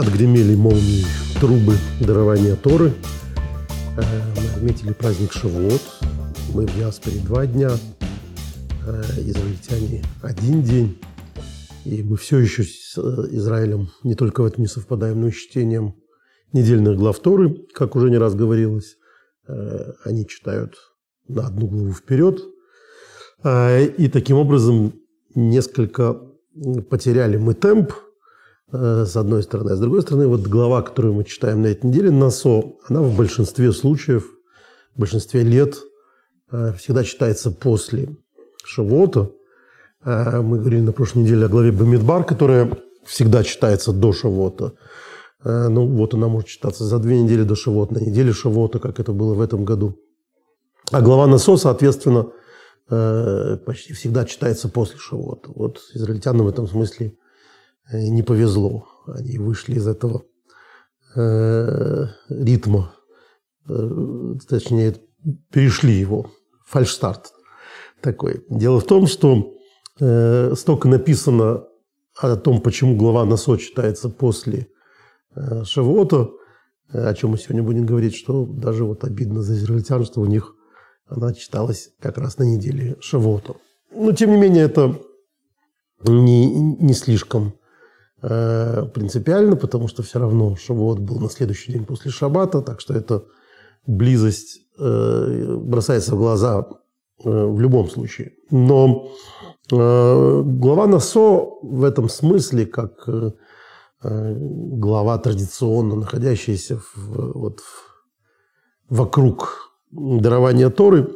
Отгремели молнии трубы дарования Торы. Э, мы отметили праздник Шавуот. Мы в диаспоре два дня. Э, израильтяне один день. И мы все еще с э, Израилем не только в этом не совпадаем, но и с чтением недельных глав Торы, как уже не раз говорилось. Они читают на одну главу вперед. И таким образом несколько потеряли мы темп – с одной стороны. А с другой стороны, вот глава, которую мы читаем на этой неделе, НАСО, она в большинстве случаев, в большинстве лет э, всегда читается после Шавота. Э, мы говорили на прошлой неделе о главе Бамидбар, которая всегда читается до Шавота. Ну, вот она может читаться за две недели до Шавота, на неделе Шавота, как это было в этом году. А глава Насо, соответственно, почти всегда читается после Шавота. Вот израильтянам в этом смысле Э, не повезло. Они вышли из этого э, ритма, э, точнее, перешли его, фальшстарт такой. Дело в том, что э, столько написано о том, почему глава Насо читается после э, Шавота, э, о чем мы сегодня будем говорить, что даже вот обидно за израильтян, что у них она читалась как раз на неделе Шавота. Но, тем не менее, это не, не слишком Э, принципиально, потому что все равно Шавуот был на следующий день после Шаббата, так что эта близость э, бросается в глаза э, в любом случае. Но глава Насо в этом смысле, как глава традиционно находящаяся в, вот, вокруг дарования Торы,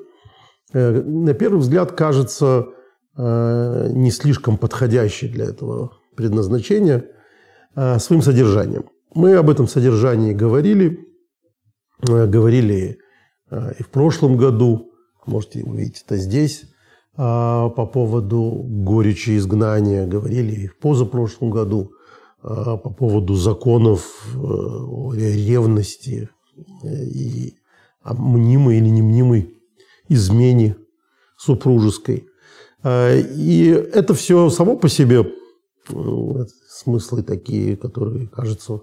на первый взгляд кажется не слишком подходящей для этого предназначения а, своим содержанием. Мы об этом содержании говорили, а, говорили а, и в прошлом году, можете увидеть это здесь, по поводу горечи изгнания, говорили и в позапрошлом году по поводу законов о ревности и о мнимой или немнимой измене супружеской. И это все само по себе смыслы такие, которые, кажется,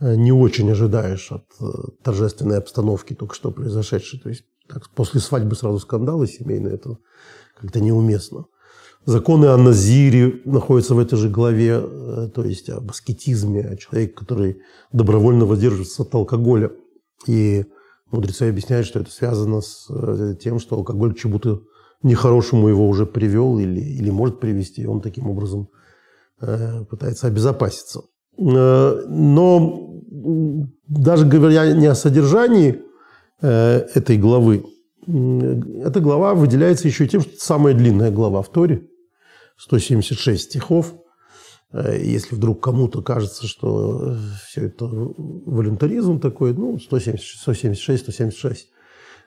э, не очень ожидаешь от э, торжественной обстановки, только что произошедшей. То есть так, после свадьбы сразу скандалы семейные, это как-то неуместно. Законы о Назире находятся в этой же главе, э, то есть об аскетизме, о человеке, который добровольно воздерживается от алкоголя. И мудрецы объясняют, что это связано с тем, что алкоголь к чему-то нехорошему его уже привел или, или может привести, и он таким образом Э, пытается обезопаситься. Э, но даже говоря не о содержании э, этой главы, эта глава выделяется еще тем, что это самая длинная глава в Торе, 176 стихов. Если вдруг кому-то кажется, что все это волюнтаризм такой, ну, 176, 176, 176.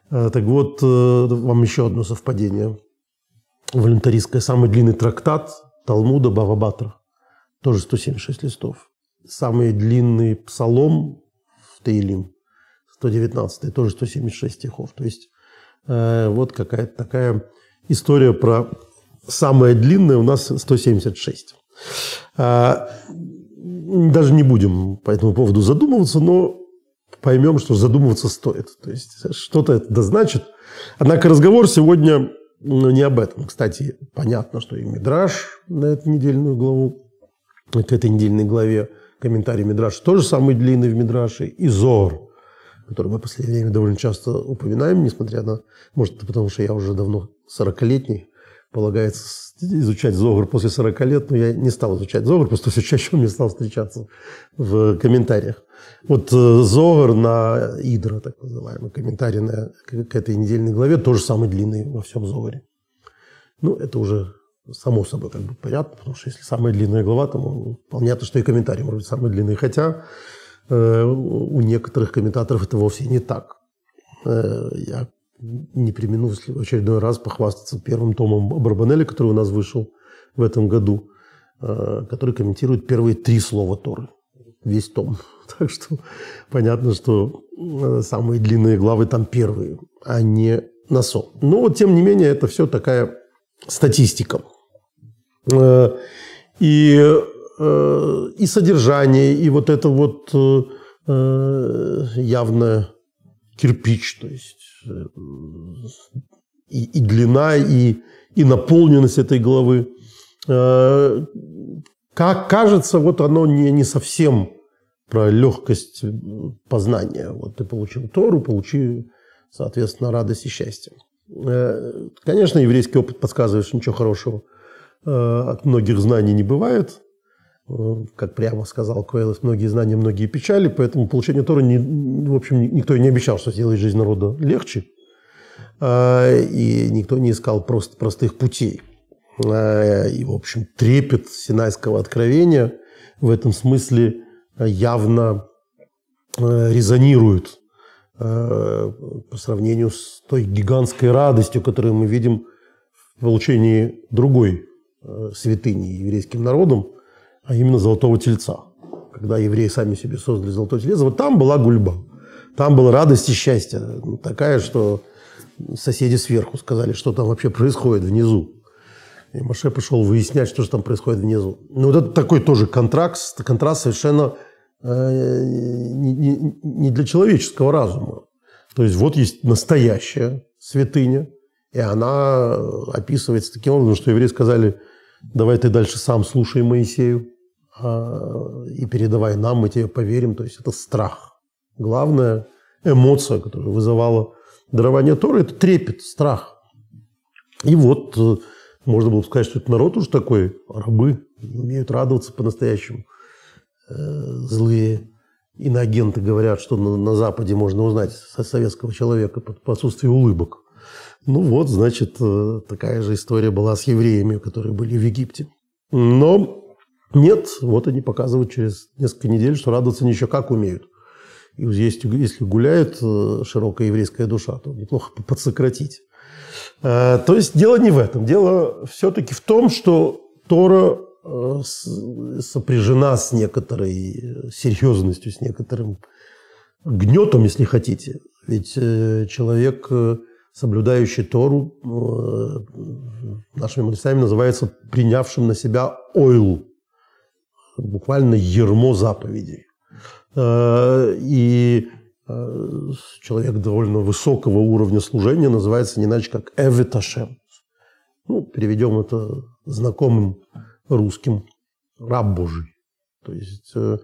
Так вот, вам еще одно совпадение. Волюнтаристское, самый длинный трактат Талмуда Бавабатра тоже 176 листов. Самый длинный псалом в Таилим, 119, тоже 176 стихов. То есть э, вот какая-то такая история про самое длинное у нас 176. А, даже не будем по этому поводу задумываться, но поймем, что задумываться стоит. То есть что-то это значит. Однако разговор сегодня ну, не об этом. Кстати, понятно, что и Мидраш на эту недельную главу к этой недельной главе комментарий Мидраша тоже самый длинный в Мидраше, и Зор, который мы в последнее время довольно часто упоминаем, несмотря на, может, это потому что я уже давно 40-летний, полагается изучать Зогр после 40 лет, но я не стал изучать Зогр, просто все чаще он мне стал встречаться в комментариях. Вот э, Зогр на Идра, так называемый, комментарий на, к этой недельной главе, тоже самый длинный во всем Зогре. Ну, это уже само собой как бы понятно, потому что если самая длинная глава, то понятно, что и комментарий может быть самый длинный. Хотя э, у некоторых комментаторов это вовсе не так. Э, я не примену в очередной раз похвастаться первым томом Барбанелли, который у нас вышел в этом году, э, который комментирует первые три слова Торы. Весь том. Так что понятно, что э, самые длинные главы там первые, а не насо. Но вот тем не менее это все такая статистика. Э, и и содержание, и вот это вот явно кирпич, то есть и, и длина, и, и наполненность этой главы. Как кажется, вот оно не, не совсем про легкость познания. Вот ты получил Тору, получи, соответственно, радость и счастье. Э, конечно, еврейский опыт подсказывает, что ничего хорошего э, от многих знаний не бывает. Э, как прямо сказал Коэлес, многие знания, многие печали, поэтому получение Торы, не, в общем, никто и не обещал, что сделает жизнь народа легче. И никто не искал просто простых путей. И, в общем, трепет Синайского откровения в этом смысле явно резонирует Э, по сравнению с той гигантской радостью, которую мы видим в получении другой э, святыни еврейским народом, а именно Золотого Тельца. Когда евреи сами себе создали Золотой Телец, вот там была гульба. Там была радость и счастье. Ну, такая, что соседи сверху сказали, что там вообще происходит внизу. И Маше пришел выяснять, что же там происходит внизу. Ну, вот это такой тоже контраст, контраст совершенно Э, не, не для человеческого разума. То есть вот есть настоящая святыня, и она описывается таким образом, что евреи сказали, давай ты дальше сам слушай Моисею а, и передавай нам, мы тебе поверим. То есть это страх. Главная эмоция, которая вызывала дарование Торы, это трепет, страх. И вот э, можно было сказать, что это народ уже такой, рабы, умеют радоваться по-настоящему – Э, злые иноагенты говорят, что на, на Западе можно узнать со советского человека по, по отсутствию улыбок. Ну вот, значит, э, такая же история была с евреями, которые были в Египте. Но нет, вот они показывают через несколько недель, что радоваться они еще как умеют. И если, если гуляет э, широкая еврейская душа, то неплохо подсократить. То есть дело не в этом. Дело все-таки в том, что Тора Э, сопряжена с некоторой серьезностью, с некоторым гнетом, если хотите. Ведь э, человек, э, соблюдающий Тору, нашими мудрецами называется принявшим на себя ойл, буквально ермо заповедей. И человек довольно высокого уровня служения называется не иначе, как Эвиташем. Ну, переведем это знакомым русским, раб Божий. То есть, э,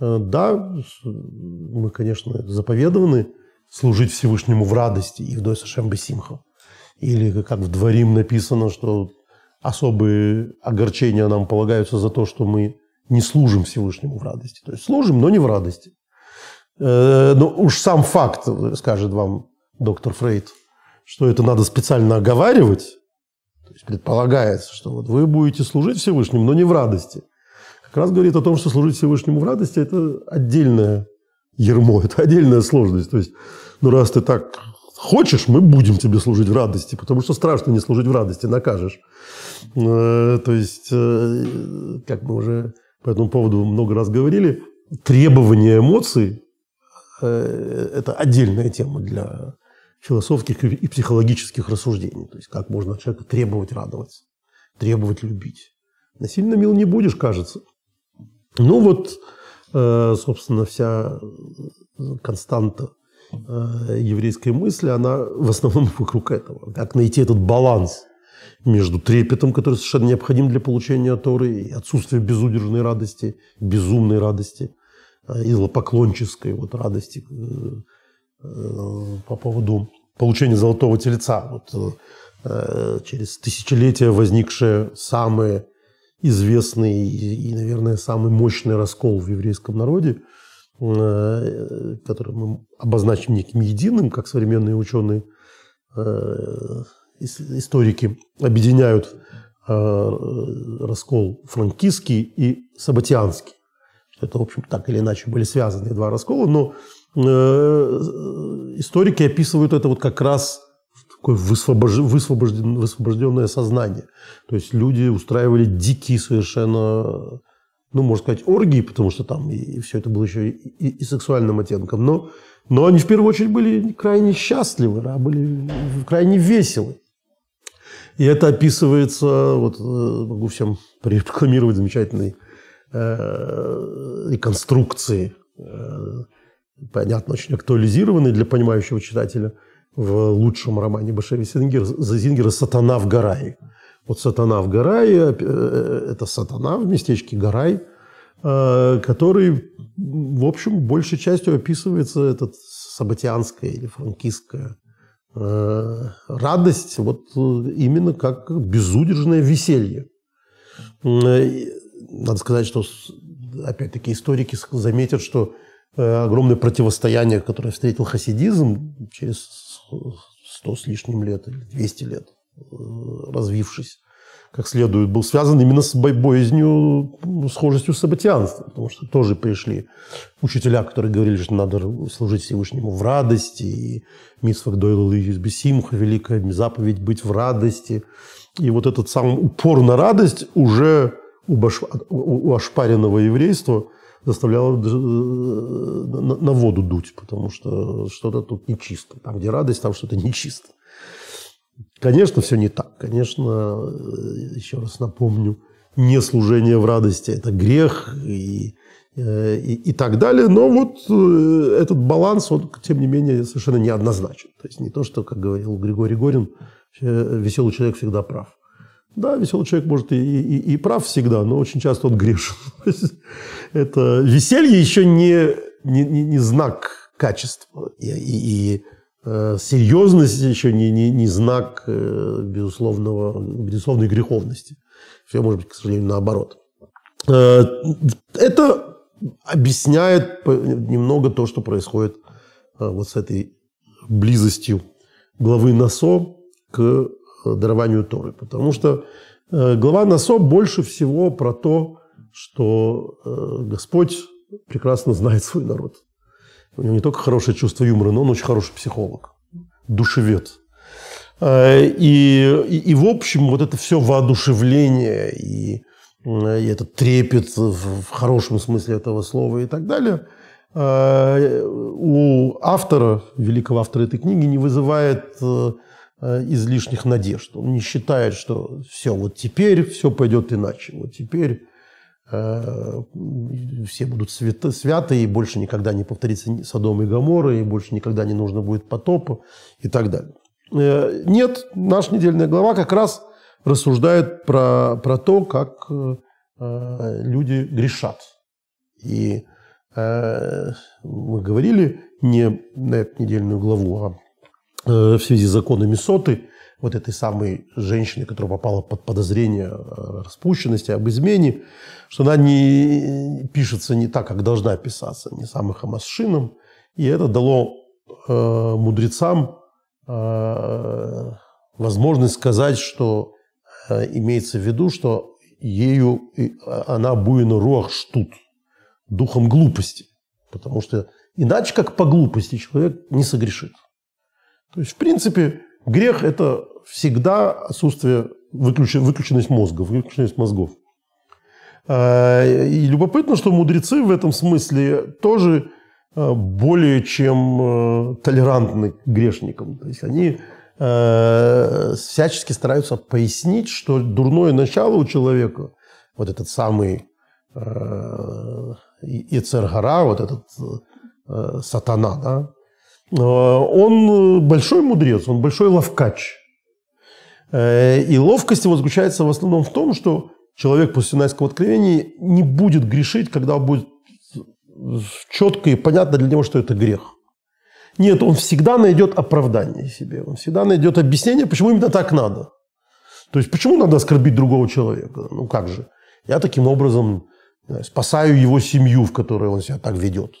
э, да, мы, конечно, заповедованы служить Всевышнему в радости и в Дой Сашем Бесимха. Или, как в Дворим написано, что особые огорчения нам полагаются за то, что мы не служим Всевышнему в радости. То есть служим, но не в радости. Э, но уж сам факт, скажет вам доктор Фрейд, что это надо специально оговаривать, то есть предполагается, что вот вы будете служить Всевышнему, но не в радости. Как раз говорит о том, что служить Всевышнему в радости – это отдельное ермо, это отдельная сложность. То есть, ну раз ты так хочешь, мы будем тебе служить в радости, потому что страшно не служить в радости, накажешь. Э, то есть, э, как мы уже по этому поводу много раз говорили, требования эмоций э, – это отдельная тема для философских и психологических рассуждений. То есть как можно человека требовать радоваться, требовать любить. Насильно мил не будешь, кажется. Ну вот, собственно, вся константа э, еврейской мысли, она в основном вокруг этого. Как найти этот баланс между трепетом, который совершенно необходим для получения Торы, и отсутствием безудержной радости, безумной радости, э, и злопоклонческой вот радости, Э, по поводу получения золотого тельца. Вот, э, через тысячелетия возникшие самые известный и, наверное, самый мощный раскол в еврейском народе, э, который мы обозначим неким единым, как современные ученые, историки объединяют раскол франкистский и сабатианский. Это, в общем, так или иначе были связаны два раскола, но Э, историки описывают это вот как раз такое высвобож... высвобожден... высвобожденное сознание. То есть люди устраивали дикие совершенно, ну, можно сказать, оргии, потому что там и, и все это было еще и, и, и сексуальным оттенком. Но, но они в первую очередь были крайне счастливы, да, были крайне веселы. И это описывается, вот э, могу всем прорекламировать замечательный реконструкции, понятно, очень актуализированной для понимающего читателя в лучшем романе Башеви Зингера «Сатана в Гарае». Вот «Сатана в Гарае» – это сатана в местечке Гарай, который, в общем, большей частью описывается этот сабатианская или франкистская Э, радость вот э, именно как безудержное веселье. Э, надо сказать, что опять-таки историки заметят, что огромное противостояние, которое встретил хасидизм через сто с лишним лет или 200 лет, развившись как следует, был связан именно с боязнью, схожестью с сабатианством, потому что тоже пришли учителя, которые говорили, что надо служить Всевышнему в радости, и Митсвак Дойл из Бесимха, великая заповедь быть в радости. И вот этот сам упор на радость уже у, баш... у ошпаренного еврейства заставляло на воду дуть, потому что что-то тут нечисто. Там, где радость, там что-то нечисто. Конечно, все не так. Конечно, э, еще раз напомню, не служение в радости – это грех и, э, и, и так далее. Но вот э, этот баланс, он, тем не менее, совершенно неоднозначен. То есть не то, что, как говорил Григорий Горин, веселый человек всегда прав. Да, веселый человек может и, и, и прав всегда, но очень часто он грешен. Это веселье еще не, не, не знак качества. И, и, и Э, серьезность еще не, не, не знак э, безусловного, безусловной греховности. Все может быть, к сожалению, наоборот. Э, это объясняет немного то, что происходит вот с этой близостью главы Насо к дарованию Торы. Потому что глава Насо больше всего про то, что Господь прекрасно знает свой народ. У него не только хорошее чувство юмора, но он очень хороший психолог, душевед. Э, и, и, и в общем, вот это все воодушевление и, и этот трепет в, в хорошем смысле этого слова и так далее э, у автора, великого автора этой книги, не вызывает э, излишних надежд. Он не считает, что все, вот теперь все пойдет иначе. Вот теперь Э, все будут святы, и больше никогда не повторится Содом и Гамора, и больше никогда не нужно будет потопа и так далее. Э, нет, наша недельная глава как раз рассуждает про, про то, как э, люди грешат. И мы говорили не на эту недельную главу, а в связи с законами Соты, вот этой самой женщины, которая попала под подозрение распущенности, об измене, что она не пишется не так, как должна писаться, не самым хамасшином. И это дало э, мудрецам э, возможность сказать, что э, имеется в виду, что ею она буйна руах штут, духом глупости. Потому что иначе, как по глупости, человек не согрешит. То есть, в принципе, грех – это всегда отсутствие, выключен, выключенность мозга, выключенность мозгов. А, и любопытно, что мудрецы в этом смысле тоже а, более чем а, толерантны к грешникам. То есть они всячески стараются пояснить, что дурное начало у человека, вот этот самый Ицергара, вот этот сатана, да, он большой мудрец, он большой ловкач. Э, и ловкость его заключается в основном в том, что человек после Синайского откровения не будет грешить, когда будет четко и понятно для него, что это грех. Нет, он всегда найдет оправдание себе, он всегда найдет объяснение, почему именно так надо. То есть, почему надо оскорбить другого человека? Ну как же? Я таким образом спасаю его семью, в которой он себя так ведет.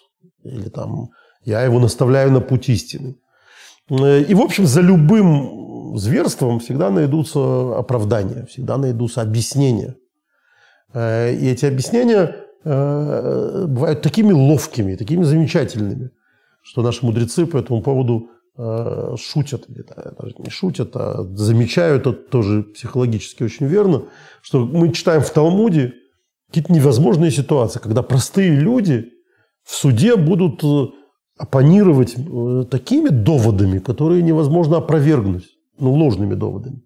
Или там я его наставляю на путь истины. Э, и, в общем, за любым зверством всегда найдутся оправдания, всегда найдутся объяснения. Э, и эти объяснения э, бывают такими ловкими, такими замечательными, что наши мудрецы по этому поводу шутят, даже не шутят, а замечают, это тоже психологически очень верно, что мы читаем в Талмуде какие-то невозможные ситуации, когда простые люди в суде будут оппонировать э, такими доводами, которые невозможно опровергнуть, ну, ложными доводами.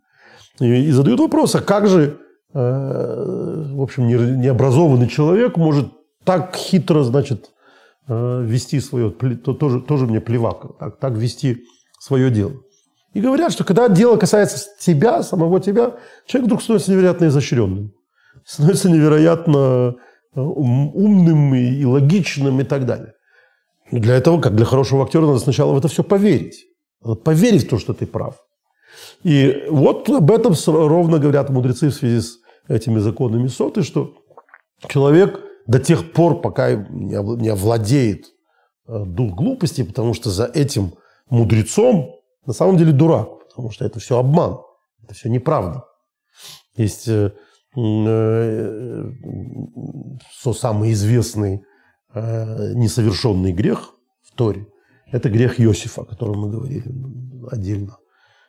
И, и задают вопрос, а как же в общем, необразованный человек может так хитро, значит, вести свое, то, тоже, тоже мне плевак, так, так вести свое дело. И говорят, что когда дело касается тебя, самого тебя, человек вдруг становится невероятно изощренным, становится невероятно умным и логичным и так далее. Для этого, как для хорошего актера, надо сначала в это все поверить. Поверить в то, что ты прав. И вот об этом ровно говорят мудрецы в связи с этими законами соты, что человек до тех пор, пока не овладеет э, дух глупости, потому что за этим мудрецом на самом деле дурак, потому что это все обман, это все неправда. Есть э, э, самый известный э, несовершенный грех в Торе. Это грех Иосифа, о котором мы говорили отдельно,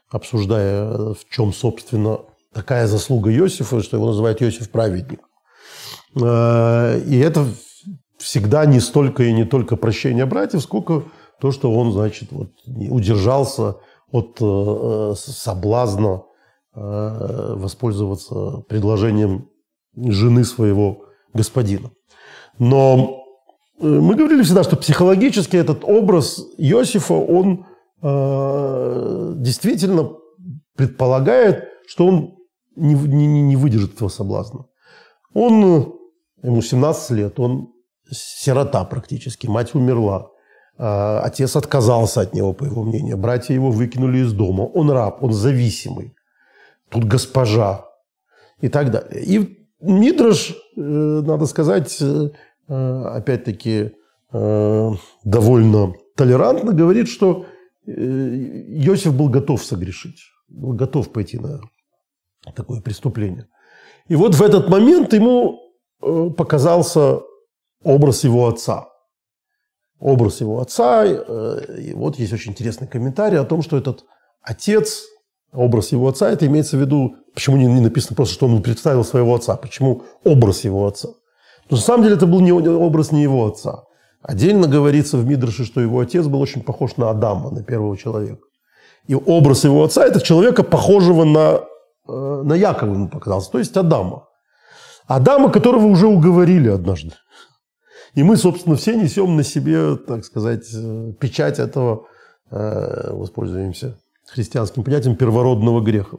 обсуждая, в чем, собственно, такая заслуга Иосифа, что его называют Иосиф праведник. Э, и это всегда не столько и не только прощение братьев, сколько то, что он, значит, вот, удержался от э, соблазна э, воспользоваться предложением жены своего господина. Но мы говорили всегда, что психологически этот образ Иосифа, он действительно предполагает, что он не, не, не выдержит этого соблазна. Он, ему 17 лет, он сирота практически, мать умерла. А, отец отказался от него, по его мнению. Братья его выкинули из дома. Он раб, он зависимый. Тут госпожа и так далее. И Мидраш, э, надо сказать, э, опять-таки, э, довольно толерантно говорит, что Иосиф был готов согрешить, был готов пойти на такое преступление. И вот в этот момент ему показался образ его отца – образ его отца. Э, и вот есть очень интересный комментарий о том, что этот отец, образ его отца, это имеется в виду, почему не, написано просто, что он представил своего отца, почему образ его отца. Но на самом деле это был не образ не его отца. Отдельно говорится в Мидрше, что его отец был очень похож на Адама, на первого человека. И образ его отца – это человека, похожего на, э, на Якова ему показался, то есть Адама. Адама, которого уже уговорили однажды. И мы, собственно, все несем на себе, так сказать, э, печать этого, э, воспользуемся христианским понятием первородного греха.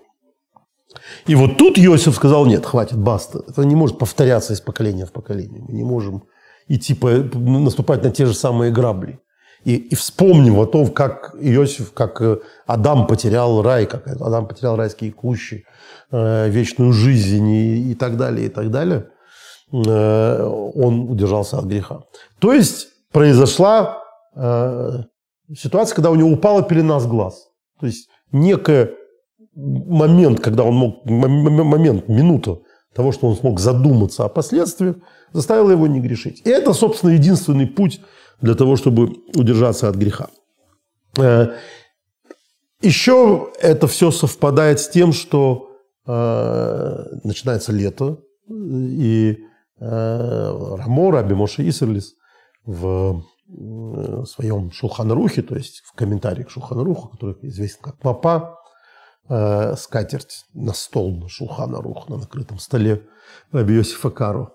И вот тут Иосиф сказал, нет, хватит, баста. Это не может повторяться из поколения в поколение. Мы не можем идти по, наступать на те же самые грабли. И, и вспомним о том, как Иосиф, как э, Адам потерял рай, как Адам потерял райские кущи, вечную жизнь и, и так далее, и так далее – Э, он удержался от греха. То есть произошла э, ситуация, когда у него упала пелена с глаз. То есть некий момент, когда он мог, момент, минута того, что он смог задуматься о последствиях, заставила его не грешить. И это, собственно, единственный путь для того, чтобы удержаться от греха. Э, Еще это все совпадает с тем, что начинается лето, и Э, Рамо, Раби Моше Исерлис в э, своем Шулханрухе, то есть в комментарии к Шулханруху, который известен как Папа, э, скатерть на стол на Шулханарух, на накрытом столе Раби Йосифа Кару.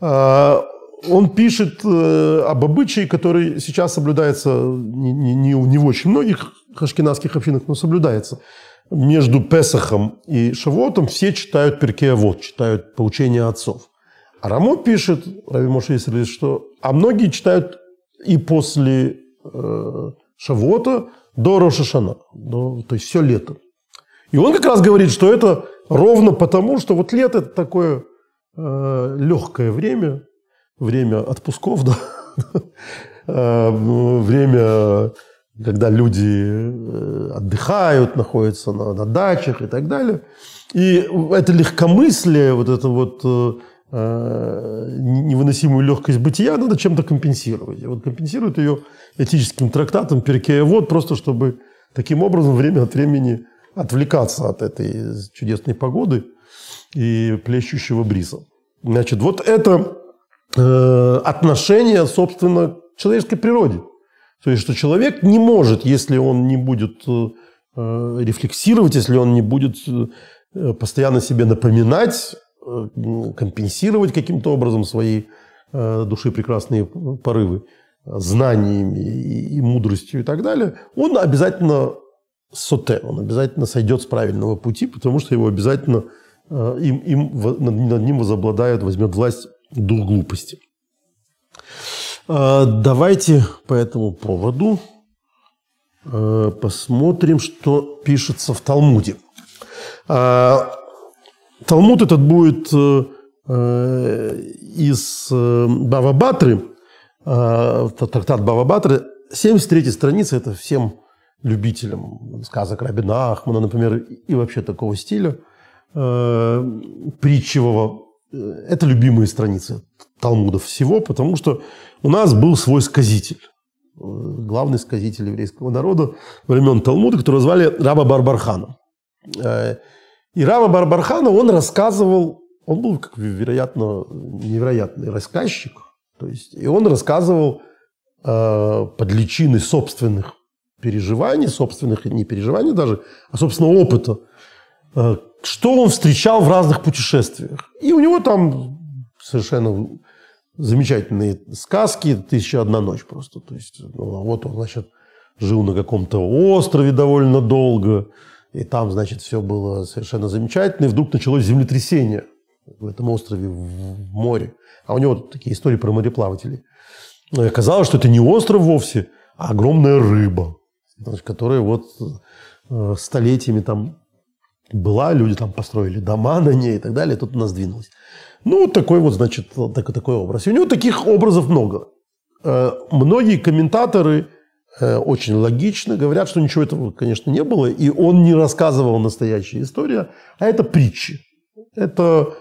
Он пишет об обычае, который сейчас соблюдается не, не, не в очень многих хашкинадских общинах, но соблюдается. Между Песахом и Шавотом все читают Перкеавод, читают поучения отцов. А Рамо пишет, Рави Моше Исрелис, что а многие читают и после э, Шавота до Рошашана, до, то есть все лето. И он как раз говорит, что это ровно потому, что вот лето это такое э, легкое время, время отпусков, да, э, время, когда люди э, отдыхают, находятся на, на дачах и так далее. И это легкомыслие, вот это вот э, невыносимую легкость бытия надо чем-то компенсировать. И вот компенсируют ее этическим трактатом Перкея вот просто чтобы таким образом время от времени отвлекаться от этой чудесной погоды и плещущего бриза. Значит, вот это э, отношение, собственно, к человеческой природе. То есть, что человек не может, если он не будет э, рефлексировать, если он не будет э, постоянно себе напоминать компенсировать каким-то образом свои души прекрасные порывы знаниями и, и мудростью и так далее, он обязательно соте, он обязательно сойдет с правильного пути, потому что его обязательно э, им, им, над ним возобладает, возьмет власть дух глупости. Э, давайте по этому поводу э, посмотрим, что пишется в Талмуде. Талмуд этот будет из Бава Батры, трактат Бава Батры, 73 страница, это всем любителям сказок Рабина Ахмана, например, и вообще такого стиля э, притчевого. Это любимые страницы Талмуда всего, потому что у нас был свой сказитель, главный сказитель еврейского народа времен Талмуда, которого звали Раба Барбархана. Э, и Раба Барбархана, он рассказывал, он был, как вероятно, невероятный рассказчик, то есть, и он рассказывал э, под личиной собственных переживаний, собственных не переживаний даже, а собственного опыта, э, что он встречал в разных путешествиях. И у него там совершенно замечательные сказки «Тысяча одна ночь» просто. То есть, ну, а вот он, значит, жил на каком-то острове довольно долго, и там, значит, все было совершенно замечательно, и вдруг началось землетрясение в этом острове в море. А у него такие истории про мореплавателей. И оказалось, что это не остров вовсе, а огромная рыба которая вот э, столетиями там была, люди там построили дома на ней и так далее, и тут у нас двинулось. Ну, такой вот, значит, такой, такой образ. И у него таких образов много. Э, многие комментаторы э, очень логично говорят, что ничего этого, конечно, не было, и он не рассказывал настоящую историю, а это притчи. Это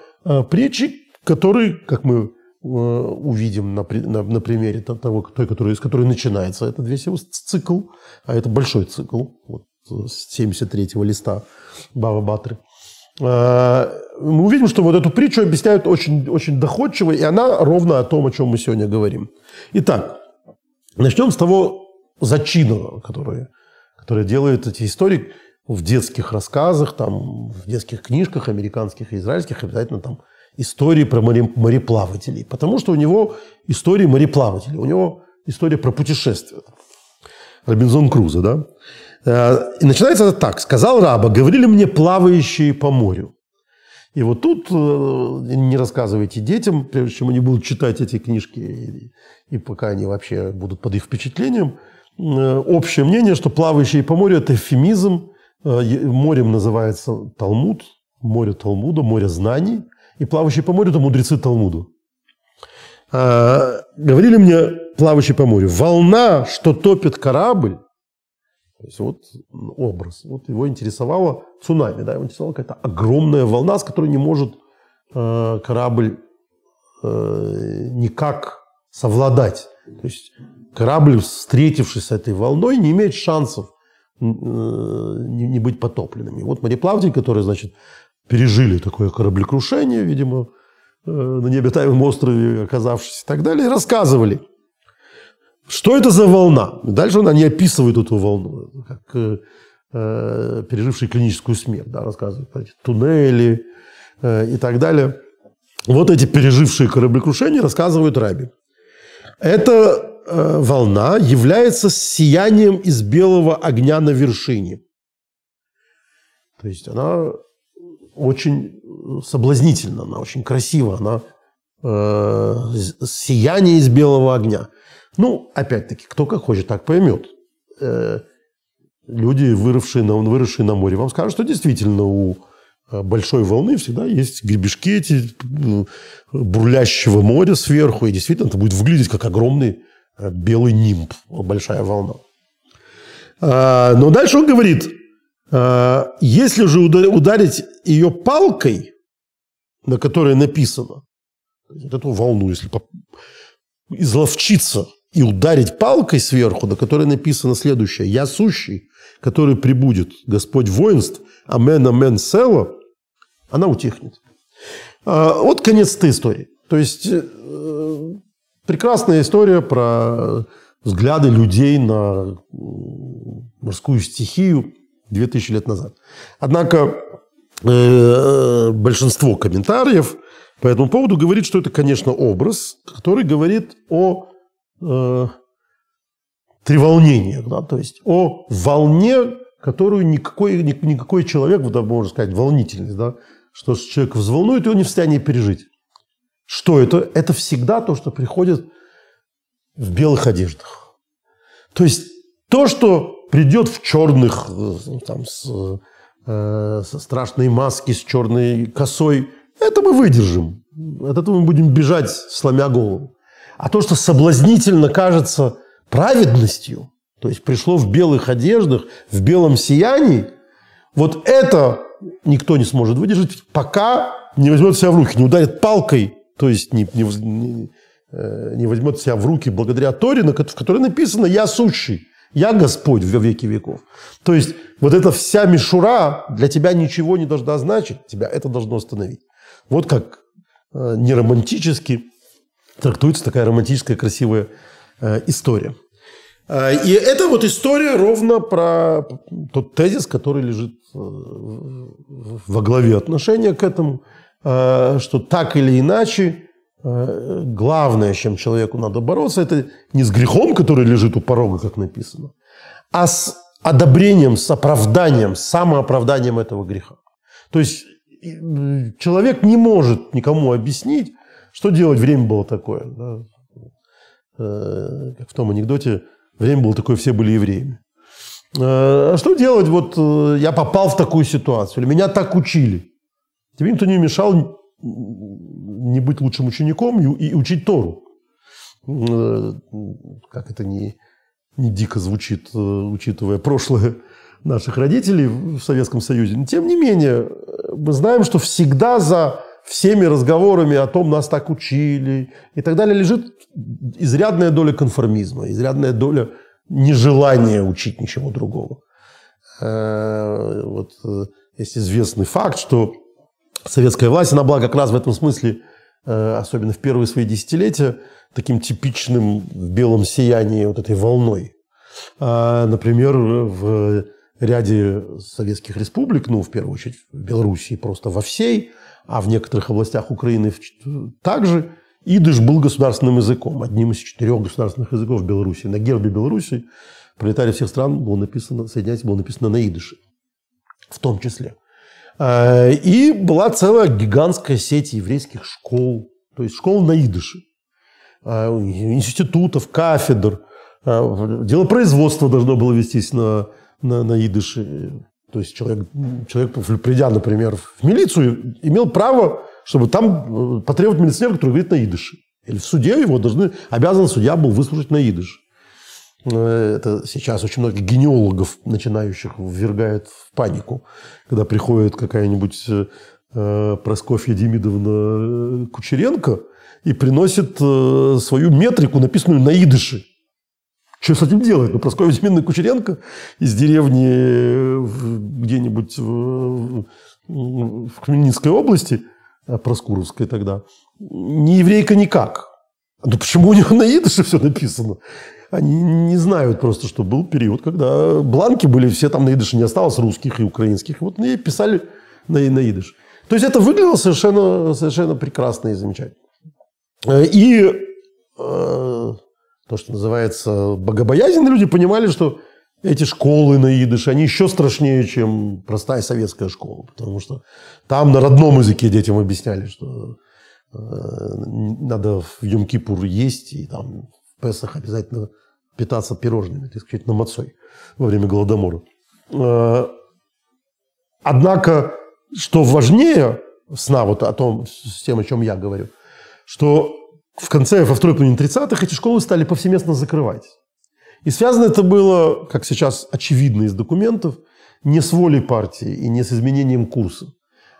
притчи, которые, как мы увидим на, на, на примере того, той, который, с которой начинается этот весь его цикл, а это большой цикл, вот, с 73-го листа Бава Батры. А, мы увидим, что вот эту притчу объясняют очень, очень доходчиво, и она ровно о том, о чем мы сегодня говорим. Итак, начнем с того зачина, который, который делает эти истории в детских рассказах, там, в детских книжках американских и израильских, обязательно там истории про мореплавателей, потому что у него истории мореплавателей, у него история про путешествия. Робинзон Крузо, да? Э, и начинается это так. «Сказал раба, говорили мне плавающие по морю». И вот тут э, не рассказывайте детям, прежде чем они будут читать эти книжки, и, и пока они вообще будут под их впечатлением, э, общее мнение, что плавающие по морю – это эвфемизм. Морем называется Талмуд, море Талмуда, море знаний – и плавающие по морю – это мудрецы Талмуду. А, говорили мне, плавающие по морю, волна, что топит корабль, то есть вот образ. Вот его интересовало цунами, да, его интересовала какая-то огромная волна, с которой не может э, корабль э, никак совладать. То есть корабль, встретившись с этой волной, не имеет шансов э, не, не быть потопленными. Вот мореплаватель, который, значит, пережили такое кораблекрушение, видимо, э, на необитаемом острове оказавшись и так далее, и рассказывали, что это за волна. дальше они описывают эту волну, как э, э, пережившие клиническую смерть, да, рассказывают про эти туннели э, и так далее. Вот эти пережившие кораблекрушение рассказывают Раби. Эта э, волна является сиянием из белого огня на вершине. То есть она очень соблазнительна, она очень красива, она э, сияние из белого огня. Ну, опять-таки, кто как хочет, так поймет. Э, люди, выросшие на, выросшие на море, вам скажут, что действительно у э, большой волны всегда есть гребешки эти э, бурлящего моря сверху, и действительно это будет выглядеть как огромный э, белый нимб, большая волна. А, но дальше он говорит, если же ударить ее палкой, на которой написано, вот эту волну, если изловчиться и ударить палкой сверху, на которой написано следующее. «Я сущий, который прибудет, Господь воинств, амен, амен, села», она утихнет. А, вот конец этой истории. То есть, э, прекрасная история про взгляды людей на морскую стихию, 2000 лет назад. Однако э, большинство комментариев по этому поводу говорит, что это, конечно, образ, который говорит о э, треволнениях, да, то есть о волне, которую никакой, никакой человек, вот, можно сказать, волнительность, да, что человек взволнует, и он не в состоянии пережить. Что это? Это всегда то, что приходит в белых одеждах. То есть то, что придет в черных, э, там, с, э, со страшной маски, с черной косой, это мы выдержим. От этого мы будем бежать, сломя голову. А то, что соблазнительно кажется праведностью, то есть пришло в белых одеждах, в белом сиянии, вот это никто не сможет выдержать, пока не возьмет себя в руки, не ударит палкой, то есть не, не, не, э, не возьмет себя в руки благодаря Торе, в которой написано «Я сущий». Я Господь в веки веков. То есть вот эта вся мишура для тебя ничего не должна значить, тебя это должно остановить. Вот как э, неромантически трактуется такая романтическая красивая э, история. Э, и это вот история ровно про тот тезис, который лежит э, во главе отношения к этому, э, что так или иначе главное, с чем человеку надо бороться, это не с грехом, который лежит у порога, как написано, а с одобрением, с оправданием, с самооправданием этого греха. То есть человек не может никому объяснить, что делать, время было такое. Да? Как в том анекдоте, Время было такое, все были евреями. А что делать? Вот э, я попал в такую ситуацию, или меня так учили. Тебе никто не мешал не быть лучшим учеником и учить Тору. Э, как это не, не дико звучит, э, учитывая прошлое наших родителей в Советском Союзе. Но тем не менее, мы знаем, что всегда за всеми разговорами о том, нас так учили и так далее, лежит изрядная доля конформизма, изрядная доля нежелания учить ничего другого. Э, вот есть известный факт, что советская власть, она была как раз в этом смысле, особенно в первые свои десятилетия, таким типичным в белом сиянии вот этой волной. Например, в ряде советских республик, ну, в первую очередь в Белоруссии, просто во всей, а в некоторых областях Украины также, идыш был государственным языком, одним из четырех государственных языков в Беларуси. На гербе Беларуси пролетарий всех стран было написано, соединяйте, было написано на идыше, в том числе. А, и была целая гигантская сеть еврейских школ, то есть школ на идыше, а, институтов, кафедр. А, дело производства должно было вестись на, на, на идыше. То есть человек, человек, придя, например, в милицию, имел право, чтобы там э, потребовать милиционера, который говорит на идыше. Или в суде его должны, обязан судья был выслушать на идыше. Э, это сейчас очень многих генеологов, начинающих, ввергает в панику, когда приходит какая-нибудь э, Проскофья Демидовна Кучеренко и приносит свою метрику, написанную на идыше. Что с этим делать? Ну, Прасковья Демидовна Кучеренко из деревни э, где-нибудь в, в Хмельницкой области, э, Проскуровской тогда, не еврейка никак. Ну почему у него на идыше все написано? Они не знают просто, что был период, когда бланки были, все там на идыше не осталось русских и украинских. Вот ей писали на, на идыш. То есть это выглядело совершенно, совершенно прекрасно и замечательно. Э, и то, что называется, богобоязненные люди понимали, что эти школы на идыше, они еще страшнее, чем простая советская школа. Потому что там на родном языке детям объясняли, что э, надо в Йом-Кипур есть, и там в Песах обязательно питаться пирожными, на мацой во время Голодомора. Э, однако, что важнее сна, вот о том, с тем, о чем я говорю, что в конце, во второй половине 30-х эти школы стали повсеместно закрывать. И связано это было, как сейчас очевидно из документов, не с волей партии и не с изменением курса,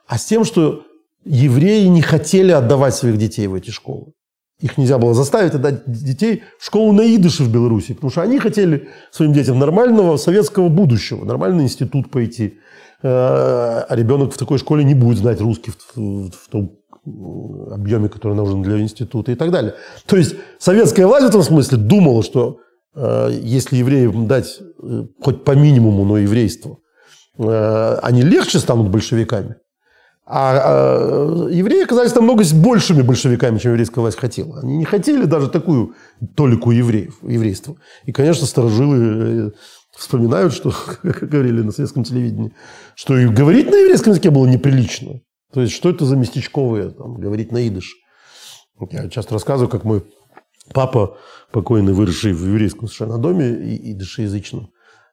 а с тем, что евреи не хотели отдавать своих детей в эти школы. Их нельзя было заставить отдать детей в школу на идыше в Беларуси, потому что они хотели своим детям нормального советского будущего, нормальный институт пойти. Э, а ребенок в такой школе не будет знать русский в, в, в том объеме, который нужен для института и так далее. То есть советская власть в этом смысле думала, что э, если евреям дать э, хоть по минимуму, но еврейство, э, они легче станут большевиками. А, а евреи оказались намного большими большевиками, чем еврейская власть хотела. Они не хотели даже такую толику евреев, еврейства. И, конечно, сторожилы э, вспоминают, что, как говорили на советском телевидении, что и говорить на еврейском языке было неприлично. То есть, что это за местечковые, там, говорить на идыш. Я часто рассказываю, как мой папа, покойный, выросший в еврейском совершенно доме, и, идышеязычном,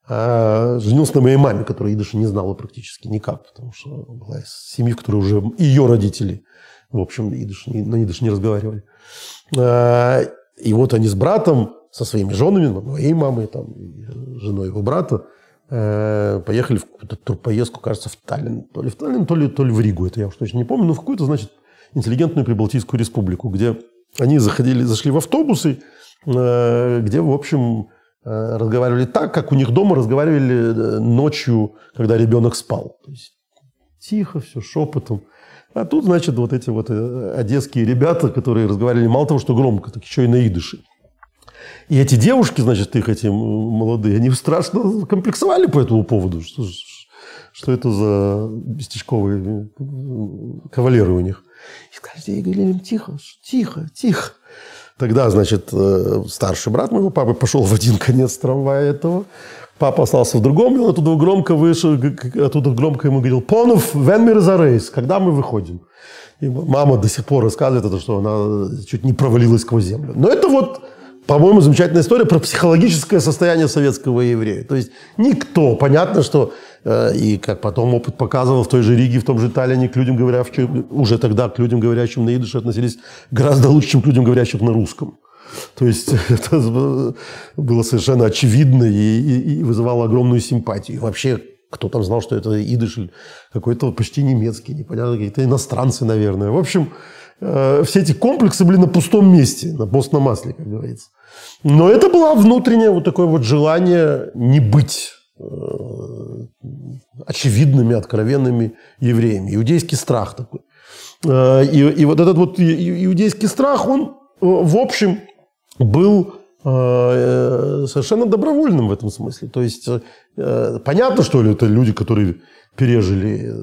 а, женился на моей маме, которая идыша не знала практически никак, потому что была из семьи, в которой уже ее родители, в общем, идыш, на идыш не разговаривали. А, и вот они с братом, со своими женами, моей мамой, там, женой его брата, э, поехали в какую-то турпоездку, кажется, в Таллин. То ли в Таллин, то ли, то ли в Ригу, это я уж точно не помню, но в какую-то, значит, интеллигентную Прибалтийскую республику, где они заходили, зашли в автобусы, э, где, в общем, э, разговаривали так, как у них дома разговаривали э, ночью, когда ребенок спал. То есть тихо, все шепотом. А тут, значит, вот эти вот одесские ребята, которые разговаривали мало того, что громко, так еще и на идыше. И эти девушки, значит, их эти молодые, они страшно комплексовали по этому поводу. Что, что это за местечковые кавалеры у них. И сказали, говорили им, тихо, тихо, тихо. Тогда, значит, э, старший брат моего папы пошел в один конец трамвая этого. Папа остался в другом, и он оттуда громко вышел, оттуда громко ему говорил, «Понов, вен за рейс, когда мы выходим?» И мама до сих пор рассказывает это, что она чуть не провалилась сквозь землю. Но это вот по-моему, замечательная история про психологическое состояние советского еврея. То есть никто, понятно, что э, и как потом опыт показывал в той же Риге, в том же Таллине, к людям говорящим, уже тогда к людям говорящим на идыше относились гораздо лучше, чем к людям говорящим на русском. То есть это было совершенно очевидно и, и, и вызывало огромную симпатию. Вообще, кто там знал, что это идыш какой-то почти немецкий, непонятно, какие-то иностранцы, наверное. В общем, э, все эти комплексы были на пустом месте, на постном масле, как говорится. Но это было внутреннее вот такое вот желание не быть э, очевидными, откровенными евреями. Иудейский страх такой. Э, и, и вот этот вот иудейский страх, он, э, в общем, был совершенно добровольным в этом смысле. То есть понятно, что ли, это люди, которые пережили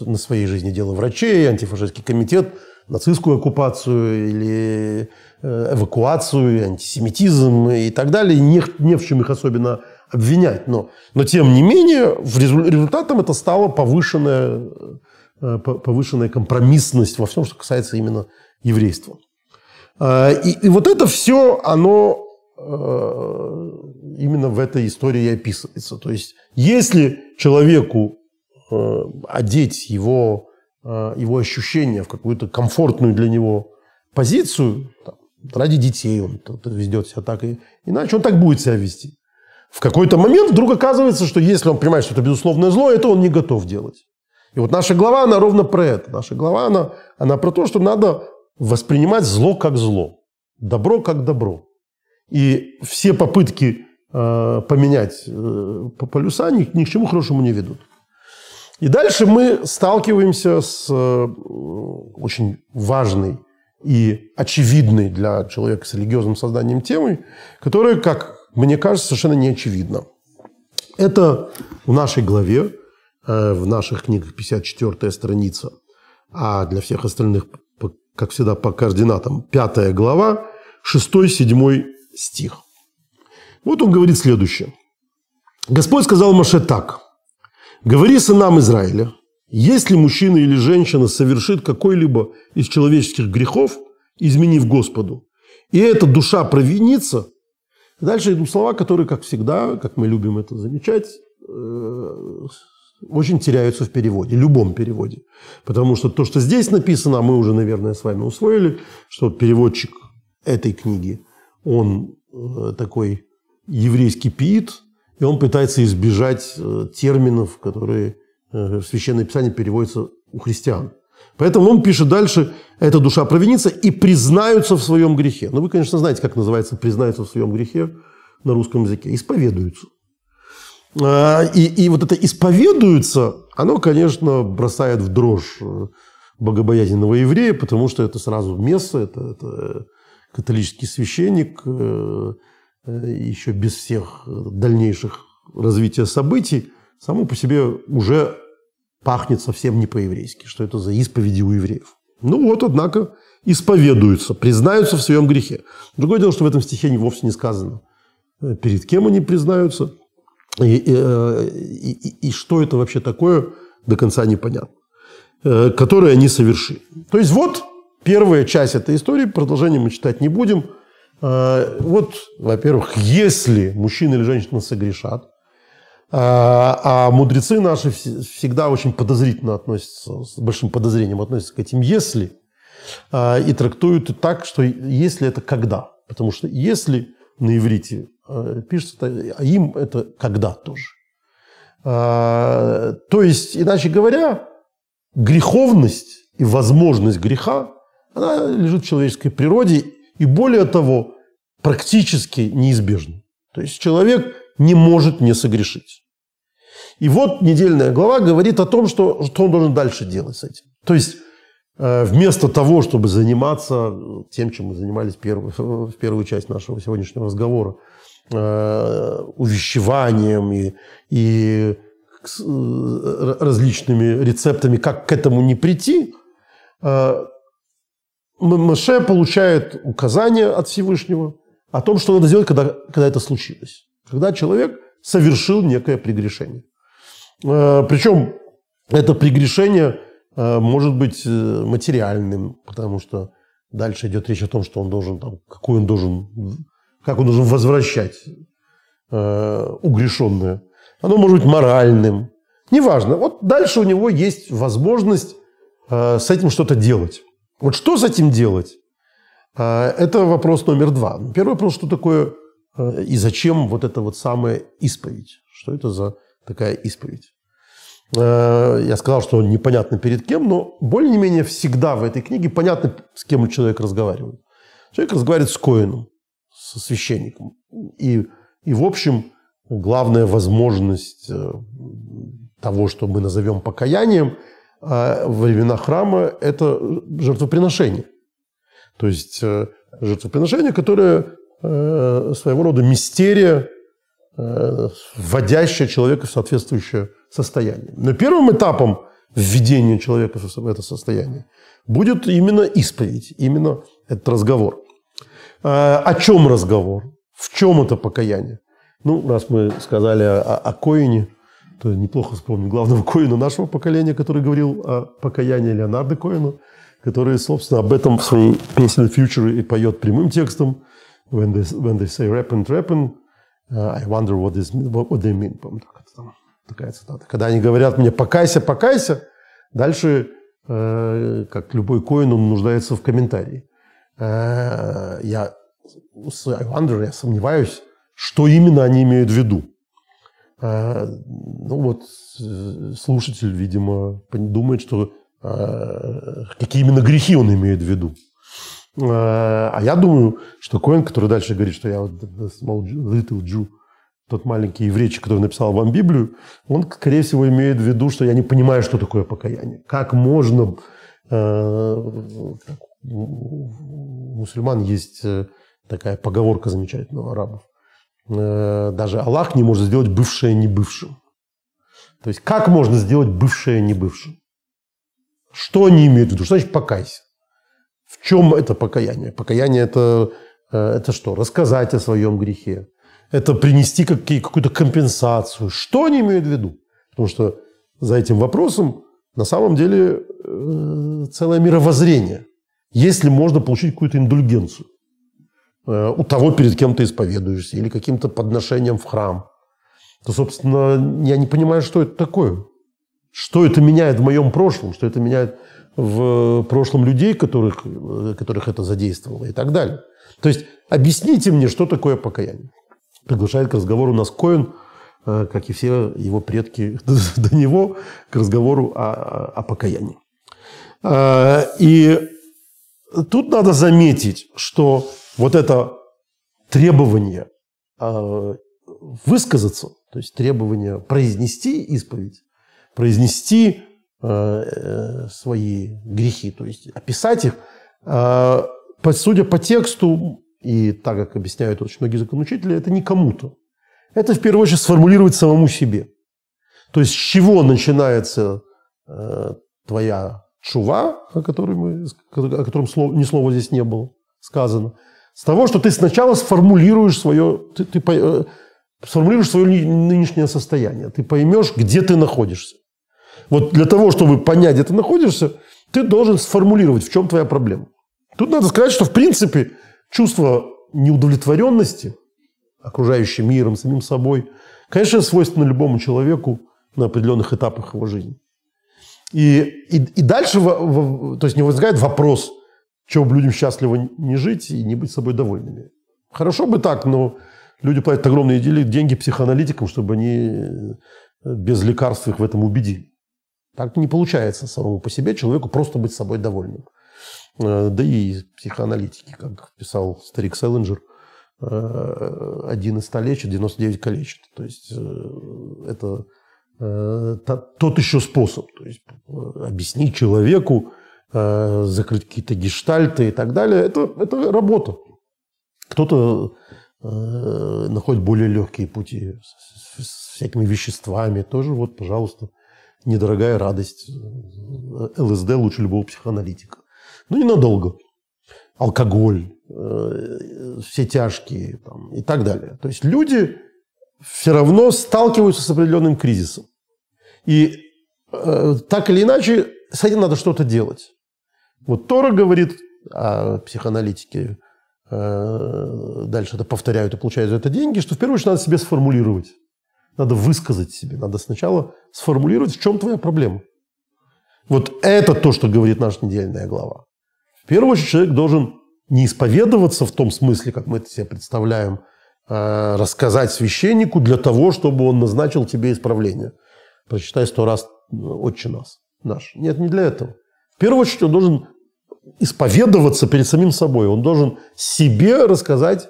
на своей жизни дело врачей, антифашистский комитет, нацистскую оккупацию или Э, эвакуацию, антисемитизм и так далее. Не, не в чем их особенно обвинять. Но, но тем не менее, в результатом это стало повышенная, э, повышенная компромиссность во всем, что касается именно еврейства. Э, и, и вот это все, оно именно в этой истории и описывается. То есть, если человеку одеть его, его ощущения в какую-то комфортную для него позицию, там, ради детей он ведет себя так, и, иначе он так будет себя вести. В какой-то момент вдруг оказывается, что если он понимает, что это безусловное зло, это он не готов делать. И вот наша глава, она ровно про это. Наша глава, она, она про то, что надо воспринимать зло как зло, добро как добро. И все попытки э, поменять э, полюса ни, ни к чему хорошему не ведут. И дальше мы сталкиваемся с э, очень важной и очевидной для человека с религиозным сознанием темой, которая, как мне кажется, совершенно не очевидна. Это в нашей главе, э, в наших книгах 54 страница, а для всех остальных, как всегда, по координатам 5 глава, 6-7 стих. Вот он говорит следующее. Господь сказал Маше так. «Говори сынам Израиля, если мужчина или женщина совершит какой-либо из человеческих грехов, изменив Господу, и эта душа провинится, дальше идут слова, которые, как всегда, как мы любим это замечать, э, очень теряются в переводе, любом переводе. Потому что то, что здесь написано, мы уже, наверное, с вами усвоили, что переводчик этой книги, он э, такой еврейский пиит, и он пытается избежать э, терминов, которые Э, Священное Писание переводится у христиан. Поэтому он пишет дальше, эта душа провинится и признаются в своем грехе. Ну, вы, конечно, знаете, как называется признаются в своем грехе на русском языке. Исповедуются. А, и, и вот это исповедуются, оно, конечно, бросает в дрожь э, богобоязненного еврея, потому что это сразу место, это, это католический священник, еще без всех дальнейших развития событий, само по себе уже пахнет совсем не по-еврейски, что это за исповеди у евреев. Ну вот, однако, исповедуются, признаются в своем грехе. Другое дело, что в этом стихе вовсе не сказано, э, перед кем они признаются, и, и, э, и, и что это вообще такое, до конца непонятно, э, которые они совершили. То есть вот первая часть этой истории, продолжение мы читать не будем. Вот, во-первых, если мужчина или женщина согрешат, а, а мудрецы наши всегда очень подозрительно относятся, с большим подозрением относятся к этим «если», а, и трактуют так, что «если» – это «когда». Потому что «если» на иврите пишется, а им это «когда» тоже. То есть, иначе говоря, греховность и возможность греха, она лежит в человеческой природе, и более того, практически неизбежна. То есть человек не может не согрешить. И вот недельная глава говорит о том, что, что он должен дальше делать с этим. То есть э, вместо того, чтобы заниматься тем, чем мы занимались первую, в первую часть нашего сегодняшнего разговора, э, увещеванием и, и э, различными рецептами, как к этому не прийти, Маше получает указание от Всевышнего о том, что надо сделать, когда, когда это случилось. Когда человек совершил некое прегрешение. Э, Причем это прегрешение э, может быть э, материальным, потому что дальше идет речь о том, что он должен, там, какой он должен, как он должен возвращать угрешенное. Оно может быть моральным. Неважно. Вот дальше у него есть возможность с этим что-то делать. Вот что с этим делать? Это вопрос номер два. Первый вопрос, что такое и зачем вот эта вот самая исповедь? Что это за такая исповедь. Э, я сказал, что непонятно перед кем, но более-менее всегда в этой книге понятно, с кем человек разговаривает. Человек разговаривает с Коином, со священником. И, и в общем, главная возможность э, того, что мы назовем покаянием, э, во времена храма – это жертвоприношение. То есть жертвоприношение, которое своего рода мистерия, Э, вводящее человека в соответствующее состояние. Но первым этапом введения человека в это состояние будет именно исповедь, именно этот разговор. Э, о чем разговор? В чем это покаяние? Ну, раз мы сказали о, о Коине, то неплохо вспомнить главного Коина нашего поколения, который говорил о покаянии Леонардо Коина, который, собственно, об этом в своей песне «Future» и поет прямым текстом. When they, when they say repent, repent, I wonder what, this, what they mean. Помню, там такая цитата. Когда они говорят мне «покайся, покайся», дальше, э, как любой коин, он нуждается в комментарии. Э, я, I wonder, я сомневаюсь, что именно они имеют в виду. Э, ну вот слушатель, видимо, думает, что какие именно грехи он имеет в виду. Э, а я думаю, что Коэн, который дальше говорит, что я вот small little Jew, тот маленький еврейчик, который написал вам Библию, он, скорее всего, имеет в виду, что я не понимаю, что такое покаяние. Как можно... Э, у мусульман есть э, такая поговорка замечательная у арабов. Даже Аллах не может сделать бывшее небывшим. То есть как можно сделать бывшее небывшим? Что они имеют в виду? Что значит покайся? В чем это покаяние? Покаяние это, э, это что? Рассказать о своем грехе. Это принести какую-то компенсацию. Что они имеют в виду? Потому что за этим вопросом на самом деле э, целое мировоззрение. Если можно получить какую-то индульгенцию э, у того, перед кем ты исповедуешься, или каким-то подношением в храм, то, собственно, я не понимаю, что это такое. Что это меняет в моем прошлом, что это меняет в прошлом людей, которых, которых это задействовало и так далее. То есть объясните мне, что такое покаяние. Приглашает к разговору нас Коин, э, как и все его предки до него, к разговору о, о покаянии. Э, и тут надо заметить, что вот это требование э, высказаться, то есть требование произнести исповедь, произнести Э, свои грехи, то есть описать их, э, судя по тексту, и так как объясняют очень многие законоучители, это не кому-то. Это в первую очередь сформулировать самому себе. То есть с чего начинается твоя чува, о, которой мы, о котором слов, ни слова здесь не было сказано, с того, что ты сначала сформулируешь свое, ты, ты э, сформулируешь свое нынешнее состояние, ты поймешь, где ты находишься. Вот для того, чтобы понять, где ты находишься, ты должен сформулировать, в чем твоя проблема. Тут надо сказать, что в принципе чувство неудовлетворенности окружающим миром, самим собой, конечно, свойственно любому человеку на определенных этапах его жизни. И, и, и дальше то есть не возникает вопрос, чего людям счастливо не жить и не быть собой довольными. Хорошо бы так, но люди платят огромные деньги психоаналитикам, чтобы они э, без лекарств их в этом убедили. Так не получается самому по себе человеку просто быть собой довольным. Э, да и психоаналитики, как писал старик Селлинджер, э, один из 100 лечит, 99 калечит. То есть это тот еще способ. То есть объяснить человеку, э, закрыть какие-то гештальты и так далее. Это, это работа. Кто-то находит более легкие пути с, с всякими веществами. Тоже вот, пожалуйста, недорогая радость. ЛСД лучше любого психоаналитика. Но ненадолго. Алкоголь, все тяжкие там, и так далее. То есть люди все равно сталкиваются с определенным кризисом. И э, так или иначе с этим надо что-то делать. Вот Тора говорит о психоаналитике, э, дальше это повторяют и получают за это деньги, что в первую очередь надо себе сформулировать. Надо высказать себе. Надо сначала сформулировать, в чем твоя проблема. Вот это то, что говорит наша недельная глава. В первую очередь человек должен не исповедоваться в том смысле, как мы это себе представляем – Э, рассказать священнику для того, чтобы он назначил тебе исправление. Прочитай сто раз «Отче нас» наш. Нет, не для этого. В первую очередь он должен исповедоваться перед самим собой. Он должен себе рассказать,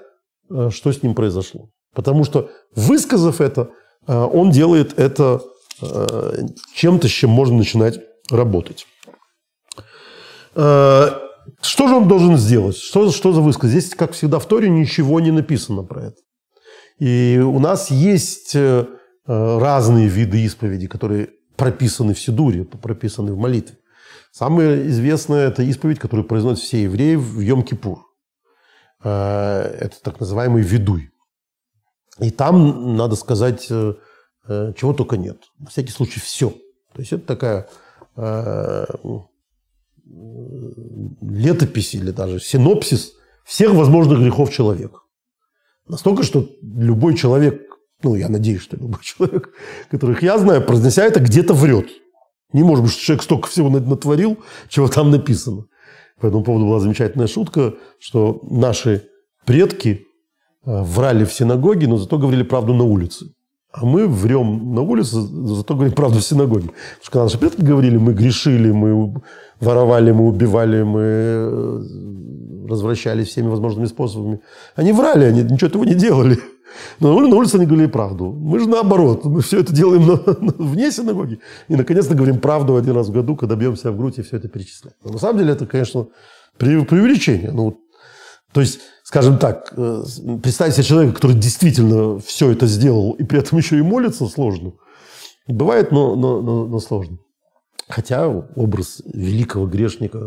э, что с ним произошло. Потому что, высказав это, э, он делает это чем-то, с чем можно начинать работать. Что же он должен сделать? Что, что за высказать? Здесь, как всегда, в Торе ничего не написано про это. И у нас есть э, разные виды исповеди, которые прописаны в Сидуре, прописаны в молитве. Самая известная – это исповедь, которую произносят все евреи в Йом-Кипур. Э, это так называемый ведуй. И там, надо сказать, э, чего только нет. На всякий случай все. То есть это такая летопись или даже синопсис всех возможных грехов человека. Настолько, что любой человек, ну, я надеюсь, что любой человек, которых я знаю, произнося это, где-то врет. Не может быть, что человек столько всего натворил, чего там написано. По этому поводу была замечательная шутка, что наши предки э, врали в синагоге, но зато говорили правду на улице. А мы врем на улице, зато говорим правду в синагоге. Потому что когда наши предки говорили, мы грешили, мы воровали, мы убивали, мы э, развращались всеми возможными способами. Они врали, они ничего этого не делали. Но на улице они говорили правду. Мы же наоборот. Мы все это делаем на, на, вне синагоги. И наконец-то говорим правду один раз в году, когда бьем себя в грудь и все это перечисляем. Но на самом деле это, конечно, преувеличение. Ну, то есть, скажем так, э, представить себе человека, который действительно все это сделал и при этом еще и молится, сложно. Бывает, но, но, но, но сложно. Хотя образ великого грешника,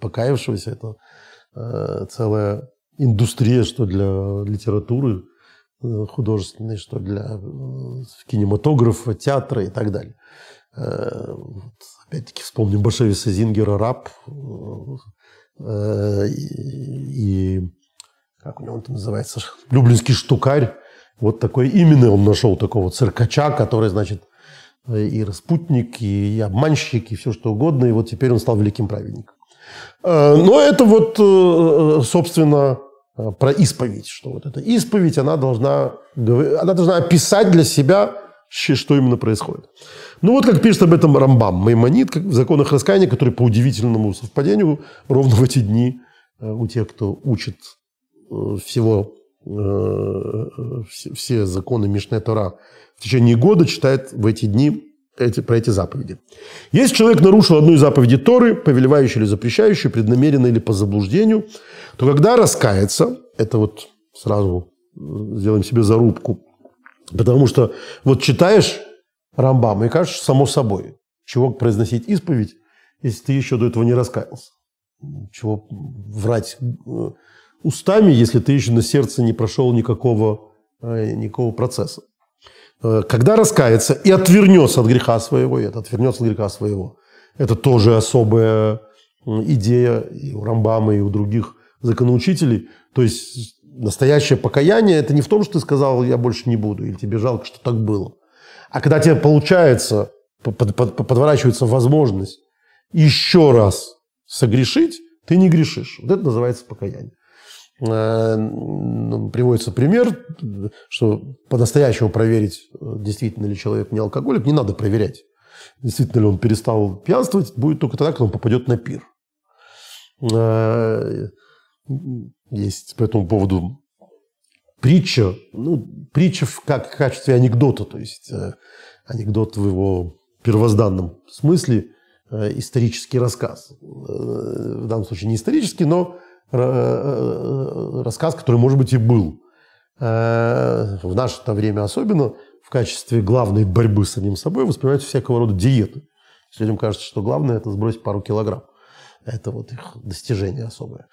покаявшегося, это э, целая индустрия, что для литературы э, художественной, что для э, кинематографа, театра и так далее. Э, опять-таки вспомним Башевиса Зингера «Раб» э, и, и как у него это называется, «Люблинский штукарь». Вот такой именно он нашел такого циркача, который, значит, и распутник, и обманщик, и все что угодно. И вот теперь он стал великим праведником. Но это вот, собственно, про исповедь. Что вот эта исповедь, она должна, она должна описать для себя, что именно происходит. Ну вот как пишет об этом Рамбам, Маймонит, как в законах раскаяния, который по удивительному совпадению ровно в эти дни у тех, кто учит всего, все законы Мишне Тора в течение года читает в эти дни эти, про эти заповеди. Если человек нарушил одну из заповедей Торы, повелевающую или запрещающую, преднамеренно или по заблуждению, то когда раскается, это вот сразу сделаем себе зарубку, потому что вот читаешь Рамбам, и кажется, само собой, чего произносить исповедь, если ты еще до этого не раскаялся? Чего врать э, устами, если ты еще на сердце не прошел никакого, э, никакого процесса? Э, когда раскается и отвернется от греха своего, и это отвернется от греха своего, это тоже особая идея и у Рамбама, и у других законоучителей. То есть настоящее покаяние – это не в том, что ты сказал, я больше не буду, или тебе жалко, что так было. А когда тебе получается, подворачивается возможность еще раз согрешить, ты не грешишь. Вот это называется покаяние. Э, приводится пример, что по-настоящему проверить, действительно ли человек не алкоголик, не надо проверять. Действительно ли он перестал пьянствовать, будет только тогда, когда он попадет на пир. Есть по этому поводу притча, ну, притча в, как, в качестве анекдота, то есть э, анекдот в его первозданном смысле, э, исторический рассказ. Э, в данном случае не исторический, но э, э, рассказ, который, может быть, и был. Э, в наше время особенно в качестве главной борьбы с самим собой воспринимаются всякого рода диеты. Людям кажется, что главное – это сбросить пару килограмм. Это вот их достижение особое.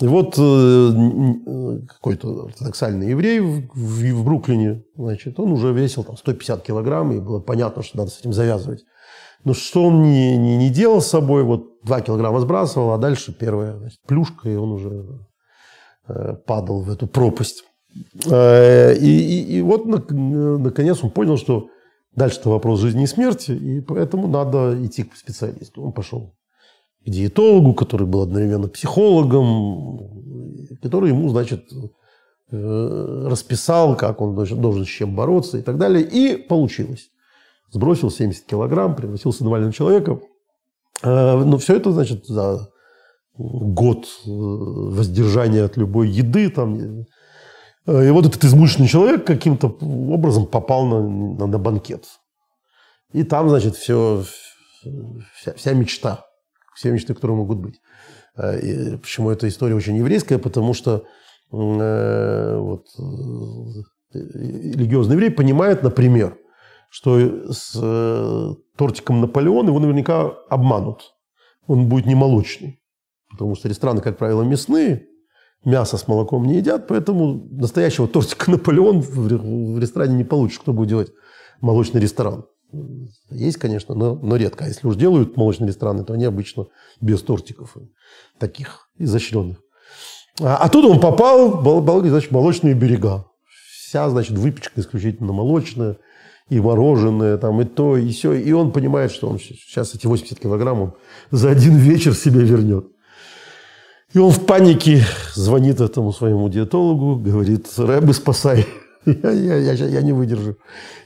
И вот э, э, какой-то ортодоксальный еврей в, в, Бруклине, значит, он уже весил там 150 килограмм, и было понятно, что надо с этим завязывать. Но что он не, не, не делал с собой, вот 2 килограмма сбрасывал, а дальше первая значит, плюшка, и он уже э, падал в эту пропасть. И, и, и вот наконец он понял, что дальше это вопрос жизни и смерти, и поэтому надо идти к специалисту. Он пошел к диетологу, который был одновременно психологом, который ему, значит, э, расписал, как он должен с чем бороться и так далее. И получилось. Сбросил 70 килограмм, превратился в нормального человека. Э, но все это, значит, за год э, воздержания от любой еды. Там. И вот этот измученный человек каким-то образом попал на, на, на банкет. И там, значит, все, вся, вся мечта все мечты, которые могут быть. Э, и почему эта история очень еврейская? Потому что э, вот, э, религиозный еврей понимает, например, что с э, тортиком Наполеон его наверняка обманут. Он будет не молочный. Потому что рестораны, как правило, мясные, мясо с молоком не едят, поэтому настоящего тортика Наполеон в ресторане не получишь. Кто будет делать молочный ресторан? Есть, конечно, но, но редко. А если уж делают молочные рестораны, то они обычно без тортиков таких изощренных. А, а тут он попал в значит, молочные берега. Вся, значит, выпечка исключительно молочная, и мороженое, там, и то, и все. И он понимает, что он сейчас эти 80 килограмм он за один вечер себе вернет. И он в панике звонит этому своему диетологу, говорит, Рэбы, спасай, я, я, я, я не выдержу,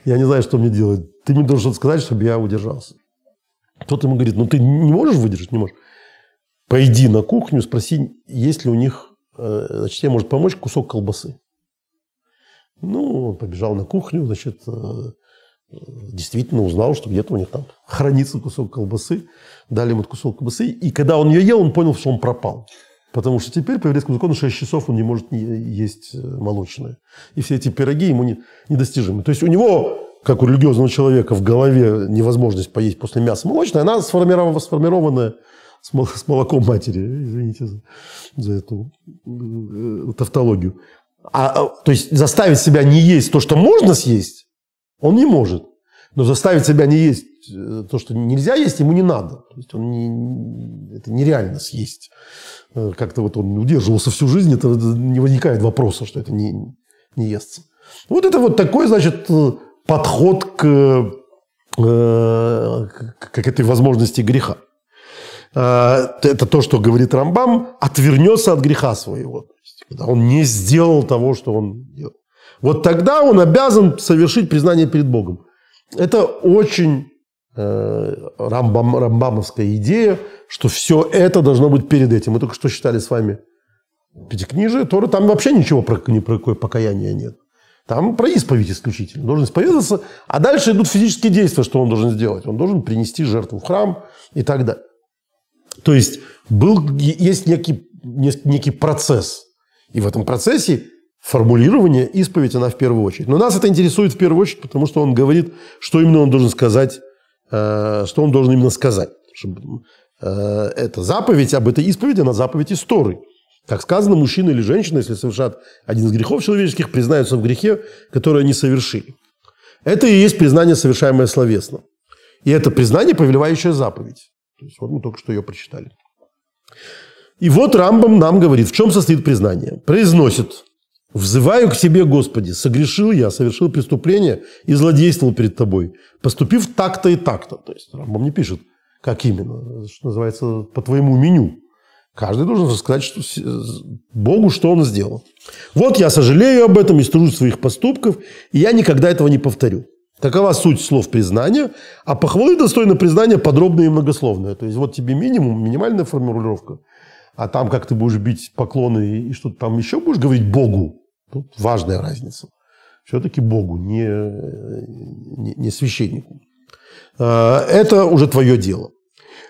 я не знаю, что мне делать ты мне должен сказать, чтобы я удержался. Тот ему говорит, ну ты не можешь выдержать, не можешь. Пойди на кухню, спроси, есть ли у них, э, значит, тебе может помочь кусок колбасы. Ну, он побежал на кухню, значит, э, действительно узнал, что где-то у них там хранится кусок колбасы. Дали ему кусок колбасы. И когда он ее ел, он понял, что он пропал. Потому что теперь по еврейскому закону 6 часов он не может есть э, молочное. И все эти пироги ему не, недостижимы. То есть у него как у религиозного человека в голове невозможность поесть после мяса молочное, она сформирована, сформированная с молоком матери. Извините за, за эту э, тавтологию. А, а, то есть заставить себя не есть то, что можно съесть, он не может. Но заставить себя не есть э, то, что нельзя есть, ему не надо. То есть он не, это нереально съесть. Э, как-то вот он удерживался всю жизнь, это не возникает вопроса, что это не, не естся. Вот это вот такой, значит, подход к, э, к этой возможности греха. Э, это то, что говорит Рамбам, отвернется от греха своего. То есть, когда он не сделал того, что он делал. Вот тогда он обязан совершить признание перед Богом. Это очень э, рамбам, рамбамовская идея, что все это должно быть перед этим. Мы только что читали с вами Пятикнижие, Торы, там вообще ничего про, ни про какое покаяние нет. Там про исповедь исключительно. Он должен исповедаться, а дальше идут физические действия, что он должен сделать. Он должен принести жертву в храм и так далее. То есть был, есть некий, некий процесс. И в этом процессе формулирование исповедь, она в первую очередь. Но нас это интересует в первую очередь, потому что он говорит, что именно он должен сказать что он должен именно сказать. Это заповедь об этой исповеди, она заповедь истории. Как сказано, мужчина или женщина, если совершат один из грехов человеческих, признаются в грехе, который они совершили. Это и есть признание, совершаемое словесно. И это признание, повелевающая заповедь. То есть вот мы только что ее прочитали. И вот Рамбам нам говорит, в чем состоит признание. Произносит, взываю к тебе, Господи, согрешил я, совершил преступление и злодействовал перед тобой, поступив так-то и так-то. То есть Рамбам не пишет, как именно, что называется, по твоему меню. Каждый должен рассказать что, Богу, что он сделал. Вот я сожалею об этом и стыжусь своих поступков, и я никогда этого не повторю. Такова суть слов признания, а похвалы достойно признания подробное и многословное. То есть вот тебе минимум, минимальная формулировка, а там как ты будешь бить поклоны и что-то там еще будешь говорить Богу. Тут важная разница. Все-таки Богу, не, не, не священнику. А, это уже твое дело.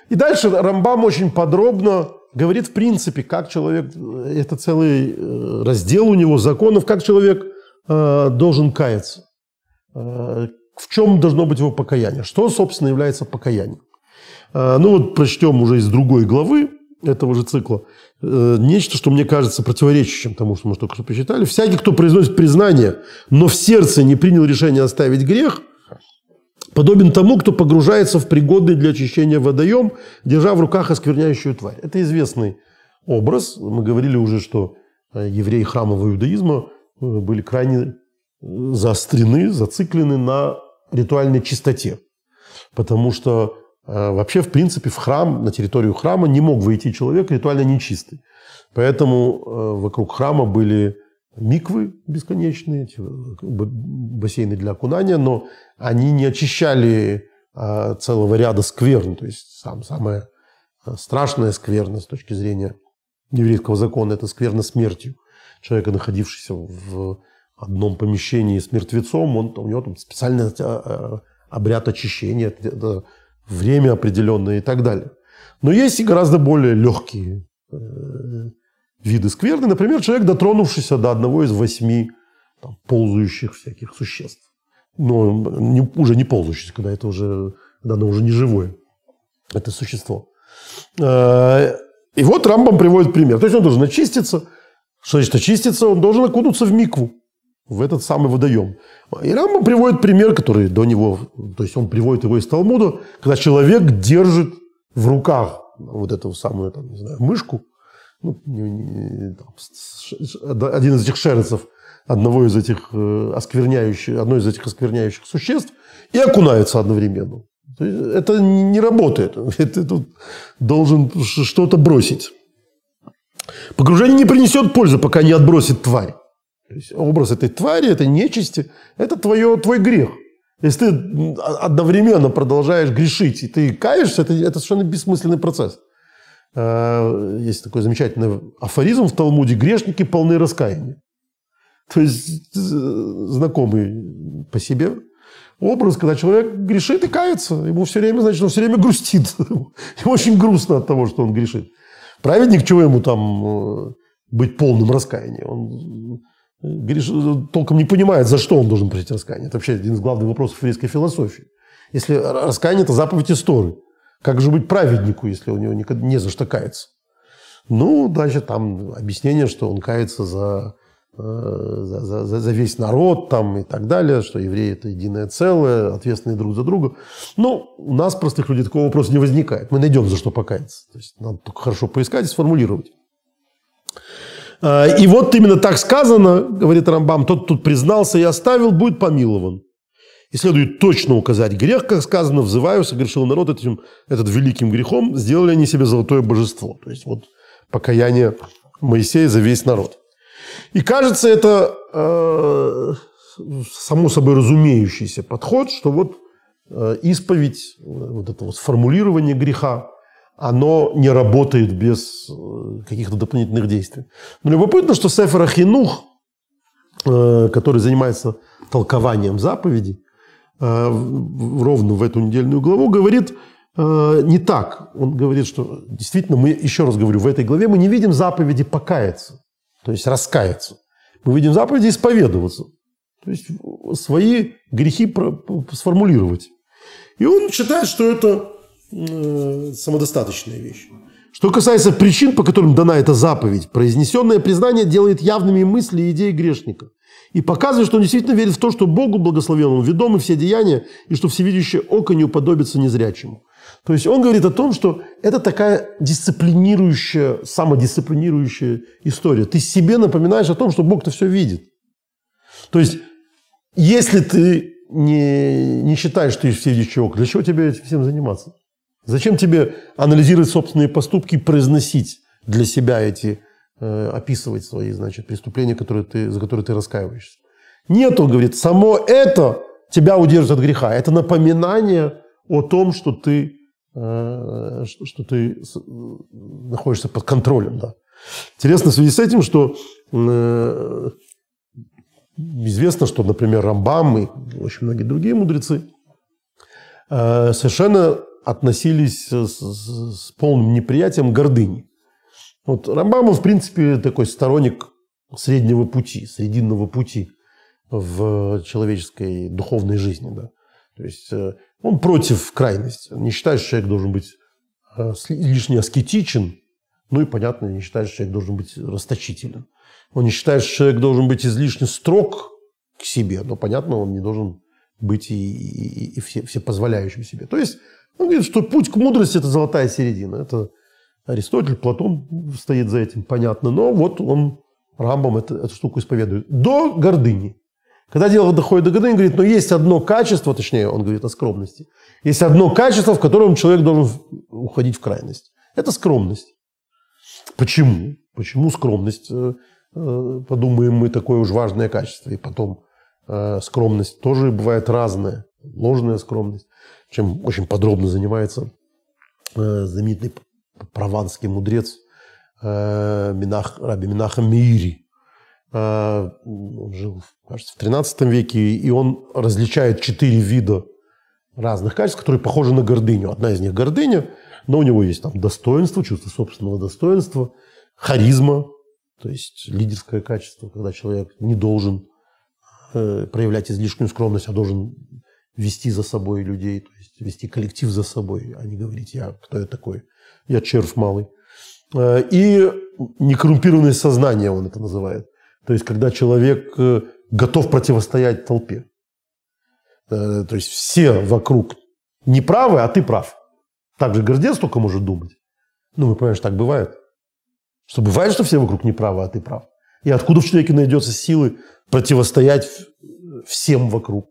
И дальше Рамбам очень подробно говорит в принципе, как человек, это целый э, раздел у него законов, как человек э, должен каяться. Э, в чем должно быть его покаяние? Что, собственно, является покаянием? Ну вот прочтем уже из другой главы этого же цикла нечто, что мне кажется противоречащим тому, что мы только что посчитали. «Всякий, кто произносит признание, но в сердце не принял решение оставить грех – подобен тому, кто погружается в пригодный для очищения водоем, держа в руках оскверняющую тварь. Это известный образ. Мы говорили уже, что э, евреи храмового иудаизма э, были крайне э, заострены, зациклены на ритуальной чистоте. Потому что вообще, в принципе, в храм, на территорию храма не мог войти человек ритуально нечистый. Поэтому вокруг храма были миквы бесконечные, бассейны для окунания, но они не очищали а, целого ряда скверн. То есть сам, самая а, страшная скверна с точки зрения еврейского закона – это скверна смертью. Человека, находившегося в одном помещении с мертвецом, он, у него там специальный а, обряд очищения, время определенное и так далее. Но есть и гораздо более легкие э, виды скверны. Например, человек, дотронувшийся до одного из восьми там, ползающих всяких существ. Но не, уже не ползающих, когда это уже, когда оно уже не живое, это существо. Э, и вот Рамбам приводит пример. То есть он должен очиститься. Что значит очиститься? Он должен окунуться в микву, в этот самый водоем. И Рамбам приводит пример, который до него, то есть он приводит его из Талмуда, когда человек держит в руках вот эту самую, там, не знаю, мышку, ну, не, не, там, один из этих шерцев одного из этих э, оскверняющих, одной из этих оскверняющих существ и окунается одновременно. Это не работает. Это тут должен что-то бросить. Погружение не принесет пользы, пока не отбросит тварь. Образ этой твари, этой нечисти, это твое, твой грех. Если ты одновременно продолжаешь грешить, и ты каешься, это, это совершенно бессмысленный процесс. Э, есть такой замечательный афоризм в Талмуде «Грешники полны раскаяния». То есть э, знакомый по себе образ, когда человек грешит и кается. Ему все время, значит, он все время грустит. Ему очень грустно от того, что он грешит. Праведник, чего ему там э, быть полным раскаянием? Он греш... толком не понимает, за что он должен просить раскаяние. Это вообще один из главных вопросов еврейской философии. Если раскаяние – это заповедь истории. Как же быть праведнику, если у него никогда не за что каяться? Ну, дальше там объяснение, что он кается за, э, за, за, за весь народ там, и так далее, что евреи – это единое целое, ответственные друг за друга. Но у нас, простых людей, такого вопроса не возникает. Мы найдем, за что покаяться. То есть надо только хорошо поискать и сформулировать. Э, и вот именно так сказано, говорит Рамбам, тот тут признался и оставил, будет помилован. И следует точно указать грех, как сказано, взываю, согрешил народ этим, этот великим грехом, сделали они себе золотое божество. То есть вот покаяние Моисея за весь народ. И кажется, это э, само собой разумеющийся подход, что вот э, исповедь, вот это вот сформулирование греха, оно не работает без э, каких-то дополнительных действий. Но любопытно, что Сефер Ахинух, э, который занимается толкованием заповедей, Э, ровно в эту недельную главу, говорит не так. Он говорит, что действительно, мы, еще раз говорю, в этой главе мы не видим заповеди покаяться, то есть раскаяться. Мы видим заповеди исповедоваться, то есть свои грехи сформулировать. И он считает, что это самодостаточная вещь. Что касается причин, по которым дана эта заповедь, произнесенное признание делает явными мысли и идеи грешника. И показывает, что он действительно верит в то, что Богу благословенному ведомы все деяния, и что всевидящее око не уподобится незрячему. То есть он говорит о том, что это такая дисциплинирующая, самодисциплинирующая история. Ты себе напоминаешь о том, что Бог-то все видит. То есть, если ты не, не считаешь, что ты всевидящий око, для чего тебе этим всем заниматься? Зачем тебе анализировать собственные поступки произносить для себя эти, э, описывать свои, значит, преступления, которые ты, за которые ты раскаиваешься? Нет, он говорит, само это тебя удержит от греха. Это напоминание о том, что ты, э, что ты находишься под контролем. Да. Интересно в связи с этим, что э, известно, что, например, Рамбам и очень многие другие мудрецы э, совершенно относились с, с, с полным неприятием гордыни. Вот Рамбам, в принципе, такой сторонник среднего пути, срединного пути в человеческой духовной жизни. Да. То есть э, он против крайности. Он не считает, что человек должен быть э, лишне аскетичен. Ну и, понятно, не считает, что человек должен быть расточителен. Он не считает, что человек должен быть излишне строг к себе. Но, понятно, он не должен быть и, и, и все позволяющим себе. То есть он говорит, что путь к мудрости – это золотая середина. Это Аристотель, Платон стоит за этим, понятно. Но вот он, Рамбом эту, эту штуку исповедует. До гордыни. Когда дело доходит до гордыни, он говорит, но есть одно качество, точнее, он говорит о скромности. Есть одно качество, в котором человек должен уходить в крайность. Это скромность. Почему? Почему скромность? Э, э, подумаем мы, такое уж важное качество. И потом э, скромность тоже бывает разная. Ложная скромность чем очень подробно занимается э, знаменитый прованский мудрец э, Минах, Раби Минаха Миири. Э, он жил, кажется, в 13 веке, и он различает четыре вида разных качеств, которые похожи на гордыню. Одна из них гордыня, но у него есть там достоинство, чувство собственного достоинства, харизма, то есть лидерское качество, когда человек не должен проявлять излишнюю скромность, а должен вести за собой людей, то есть вести коллектив за собой, а не говорить, я кто я такой, я червь малый. Э, и некоррумпированное сознание он это называет. То есть, когда человек э, готов противостоять толпе. Э, то есть, все вокруг не правы, а ты прав. Так же гордец только может думать. Ну, вы понимаете, так бывает. Что бывает, что все вокруг не правы, а ты прав. И откуда в человеке найдется силы противостоять всем вокруг?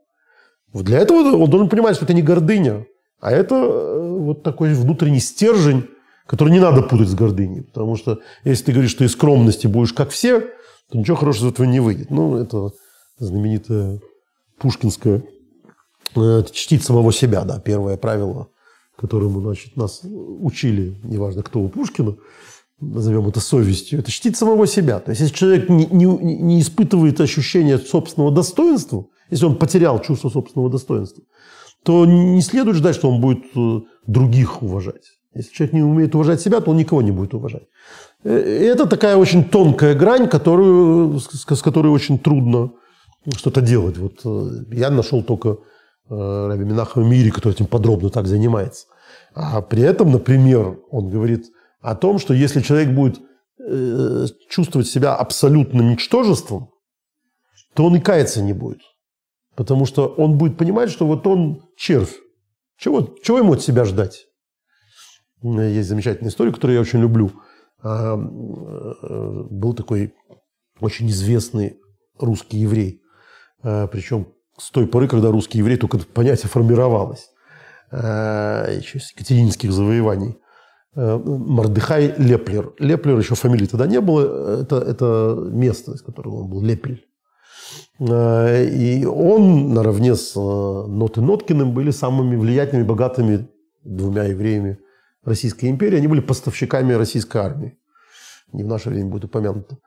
Для этого он должен понимать, что это не гордыня, а это э, вот такой внутренний стержень, который не надо путать с гордыней. Потому что если ты говоришь, что из скромности будешь как все, то ничего хорошего из этого не выйдет. Ну, это знаменитая пушкинская э, чтить самого себя, да, первое правило, которому, значит, нас учили, неважно, кто у Пушкина, назовем это совестью, это чтить самого себя. То есть, если человек не, не, не испытывает ощущения собственного достоинства, если он потерял чувство собственного достоинства, то не следует ждать, что он будет э, других уважать. Если человек не умеет уважать себя, то он никого не будет уважать. Э, это такая очень тонкая грань, которую, с которой очень трудно что-то делать. Вот э, я нашел только Раби Минахова Мири, который этим подробно так занимается. А при этом, например, он говорит о том, что если человек будет чувствовать себя абсолютным ничтожеством, то он и каяться не будет. Потому что он будет понимать, что вот он червь. Чего, чего ему от себя ждать? Есть замечательная история, которую я очень люблю. А, э, был такой очень известный русский еврей. А, Причем с той поры, когда русский еврей только понятие формировалось. А, еще с екатерининских завоеваний. Мардыхай Леплер. Леплер еще фамилии тогда не было. Это, это место, из которого он был, Лепель. Э, и он наравне с э, Нот и Ноткиным были самыми влиятельными, богатыми двумя евреями Российской империи. Они были поставщиками российской армии. Не в наше время будет упомянуто.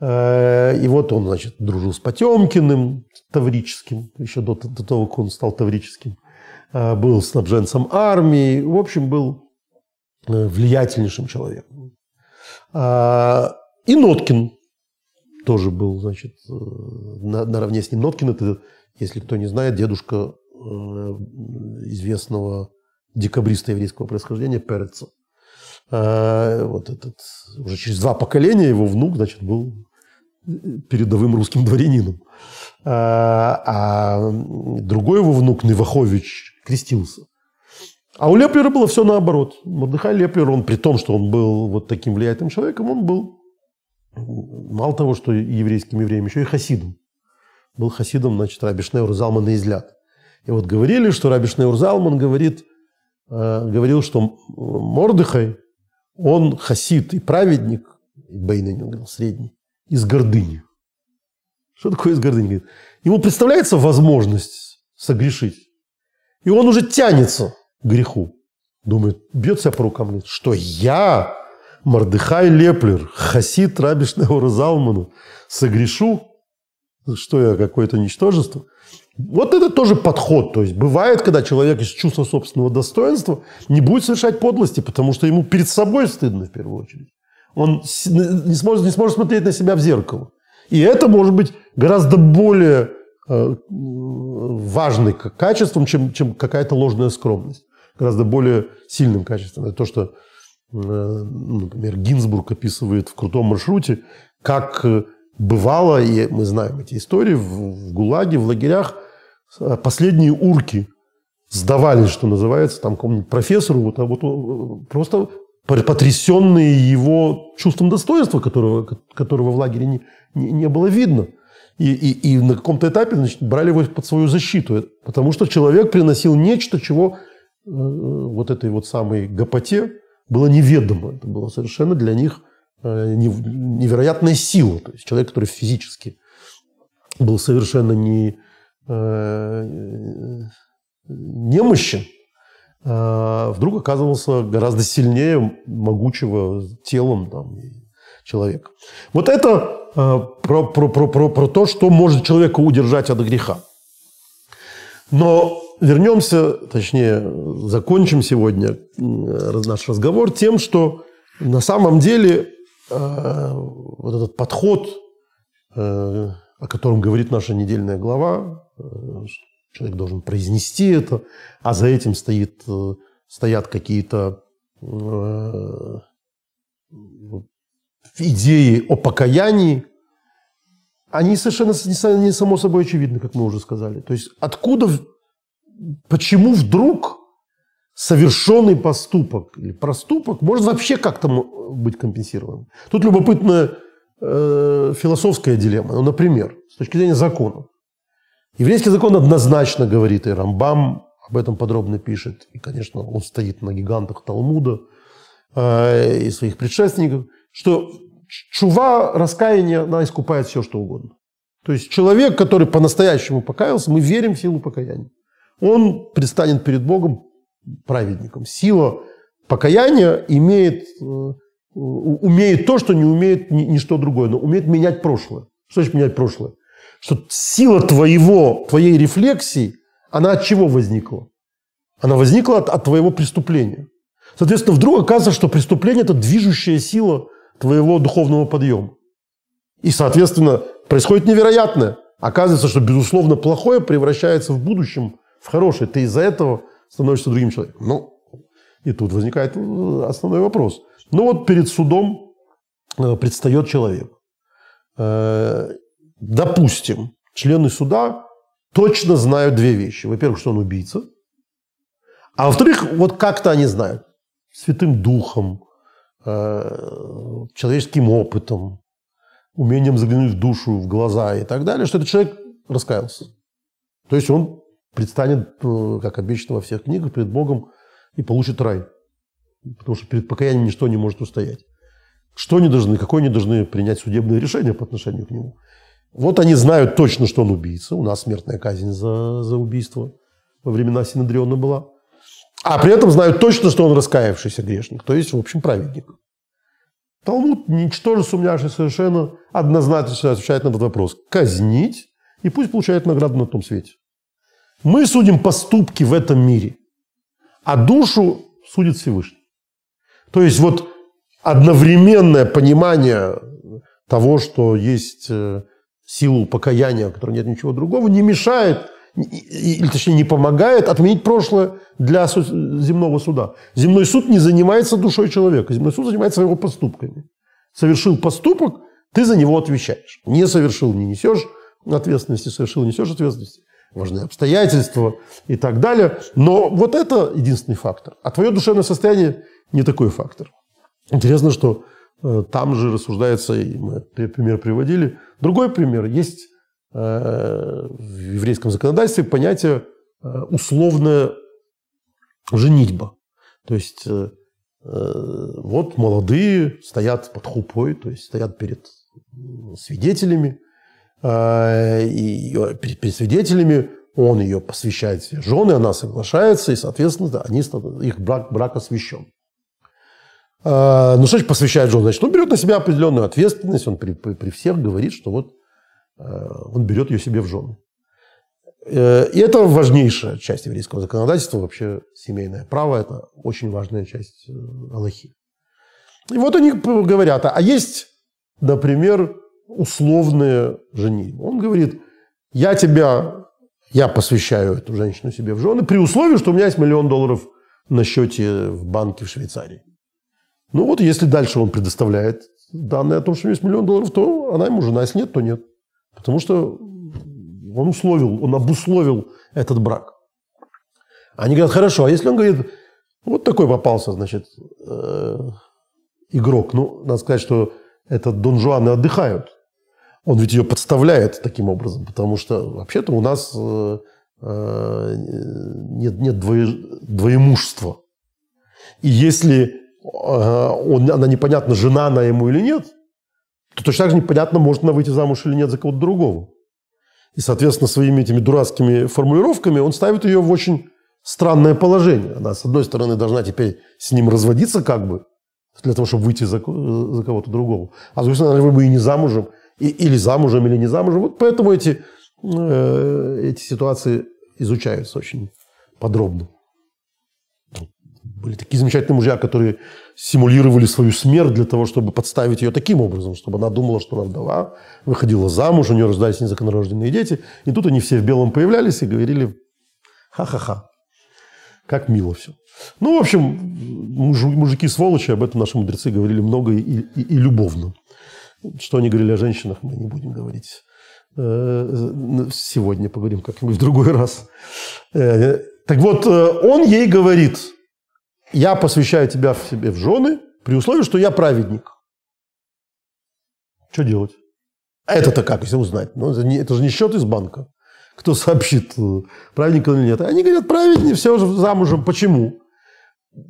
Э, и вот он, значит, дружил с Потемкиным, Таврическим, еще до, до того, как он стал Таврическим. Был снабженцем армии. В общем, был влиятельнейшим человеком. И Ноткин тоже был, значит, э, на, наравне с ним Ноткин. Это, если кто не знает, дедушка известного декабриста еврейского происхождения Переца. Вот этот, уже через два поколения его внук, значит, был передовым русским дворянином. А другой его внук, Невахович, крестился. А у Леплера было все наоборот. Мордыхай Леплер, он при том, что он был вот таким влиятельным человеком, он был мало того, что еврейским евреем, еще и хасидом. Был хасидом, значит, Раби Шнеур Залман Излят. И вот говорили, что Раби Шнеур Залман говорит, э, говорил, что Мордыхай, он хасид и праведник, Бейнин, он говорил, средний, из гордыни. Что такое из гордыни? Ему представляется возможность согрешить. И он уже тянется к греху. Думает, бьет себя по рукам, говорит, что я, Мордыхай Леплер, хасид Рабишнеура Залмана, согрешу, что я какое-то ничтожество. Вот это тоже подход. То есть бывает, когда человек из чувства собственного достоинства не будет совершать подлости, потому что ему перед собой стыдно в первую очередь. Он не сможет, не сможет смотреть на себя в зеркало. И это может быть гораздо более э, важным качеством, чем, чем какая-то ложная скромность. Гораздо более сильным качеством. Это то, что, например, Гинзбург описывает в «Крутом маршруте», как э, бывало, и мы знаем эти истории, в ГУЛАГе, в лагерях, последние урки сдавались, что называется, там какому-нибудь профессору, вот, а вот просто потрясенные его чувством достоинства, которого, которого в лагере не, не, не было видно. И, и, и на каком-то этапе значит, брали его под свою защиту, потому что человек приносил нечто, чего э, вот этой вот самой гопоте было неведомо. Это было совершенно для них э, невероятная сила. То есть человек, который физически был совершенно не, э, немощен, а, вдруг оказывался гораздо сильнее могучего телом там, человека. Вот это про, про, про, про, про то, что может человека удержать от греха. Но вернемся, точнее, закончим сегодня наш разговор тем, что на самом деле а, вот этот подход, о котором говорит наша недельная глава, человек должен произнести это, а за этим стоит, э, стоят какие-то э, идеи о покаянии, они совершенно не само собой очевидны, как мы уже сказали. То есть откуда, почему вдруг совершенный поступок или проступок может вообще как-то быть компенсирован? Тут любопытная э, философская дилемма. Ну, например, с точки зрения закона. Еврейский закон однозначно говорит, и Рамбам об этом подробно пишет, и, конечно, он стоит на гигантах Талмуда э, и своих предшественников, что чува, раскаяние, она искупает все, что угодно. То есть человек, который по-настоящему покаялся, мы верим в силу покаяния. Он предстанет перед Богом праведником. Сила покаяния имеет, э, умеет то, что не умеет ничто другое, но умеет менять прошлое. Что значит менять прошлое? что сила твоего, твоей рефлексии, она от чего возникла? Она возникла от, от твоего преступления. Соответственно, вдруг оказывается, что преступление – это движущая сила твоего духовного подъема. И, соответственно, происходит невероятное. Оказывается, что, безусловно, плохое превращается в будущем в хорошее. Ты из-за этого становишься другим человеком. Ну, и тут возникает э, основной вопрос. Ну вот перед судом э, предстает человек. Э, допустим, члены суда точно знают две вещи. Во-первых, что он убийца. А во-вторых, вот как-то они знают. Святым духом, человеческим опытом, умением заглянуть в душу, в глаза и так далее, что этот человек раскаялся. То есть он предстанет, э, как обещано во всех книгах, перед Богом и получит рай. Потому что перед покаянием ничто не может устоять. Что они должны, какое они должны принять судебное решение по отношению к нему? Вот они знают точно, что он убийца. У нас смертная казнь за, за убийство во времена Синедриона была. А при этом знают точно, что он раскаявшийся грешник, то есть, в общем, праведник. Талмуд, ничтоже сумняший, совершенно однозначно отвечает на этот вопрос. Казнить, и пусть получает награду на том свете. Мы судим поступки в этом мире, а душу судит Всевышний. То есть вот одновременное понимание того, что есть э, силу покаяния, у которой нет ничего другого, не мешает или точнее не помогает отменить прошлое для земного суда. Земной суд не занимается душой человека, земной суд занимается его поступками. Совершил поступок, ты за него отвечаешь. Не совершил, не несешь ответственности, совершил, не несешь ответственности. Важны обстоятельства и так далее. Но вот это единственный фактор. А твое душевное состояние не такой фактор. Интересно, что э, там же рассуждается, и мы пример приводили. Другой пример. Есть э, в еврейском законодательстве понятие э, условная женитьба. То есть вот молодые стоят под хупой, то есть стоят перед свидетелями, и перед, свидетелями он ее посвящает себе жены, она соглашается, и, соответственно, они, их брак, брак освящен. Ну, что значит посвящает жену? Значит, он берет на себя определенную ответственность, он при, при, при всех говорит, что вот он берет ее себе в жены. Э, и это важнейшая часть еврейского законодательства, вообще семейное право – это очень важная часть э, Аллахи. И вот они говорят, а есть, например, условные жени. Он говорит, я тебя, я посвящаю эту женщину себе в жены при условии, что у меня есть миллион долларов на счете в банке в Швейцарии. Ну вот, если дальше он предоставляет данные о том, что у него есть миллион долларов, то она ему жена, если нет, то нет. Потому что он условил, он обусловил этот брак. Они говорят, хорошо, а если он говорит, вот такой попался, значит, э, игрок. Ну, надо сказать, что этот Дон Жуаны отдыхают. Он ведь ее подставляет таким образом, потому что вообще-то у нас э, э, нет, нет двое, двоемужества. И если э, он, она непонятно, жена она ему или нет, то точно так же непонятно, может она выйти замуж или нет за кого-то другого. И, соответственно, своими этими дурацкими формулировками он ставит ее в очень странное положение. Она, с одной стороны, должна теперь с ним разводиться как бы, для того, чтобы выйти за, за кого-то другого. А с другой стороны, она бы и не замужем, и, или замужем, или не замужем. Вот поэтому эти, э, эти ситуации изучаются очень подробно. Были такие замечательные мужья, которые симулировали свою смерть для того, чтобы подставить ее таким образом, чтобы она думала, что она вдова, выходила замуж, у нее рождались незаконнорожденные дети. И тут они все в белом появлялись и говорили ха-ха-ха. Как мило все. Ну, в общем, муж, мужики сволочи, об этом наши мудрецы говорили много и, и, и любовно. Что они говорили о женщинах, мы не будем говорить э, сегодня, поговорим как-нибудь в другой раз. Э, так вот, э, он ей говорит – я посвящаю тебя в себе в жены при условии, что я праведник. Что делать? А это-то как, если узнать? Ну, это, не, это же не счет из банка. Кто сообщит, э, праведник или нет. Они говорят, праведник, все уже замужем. Почему?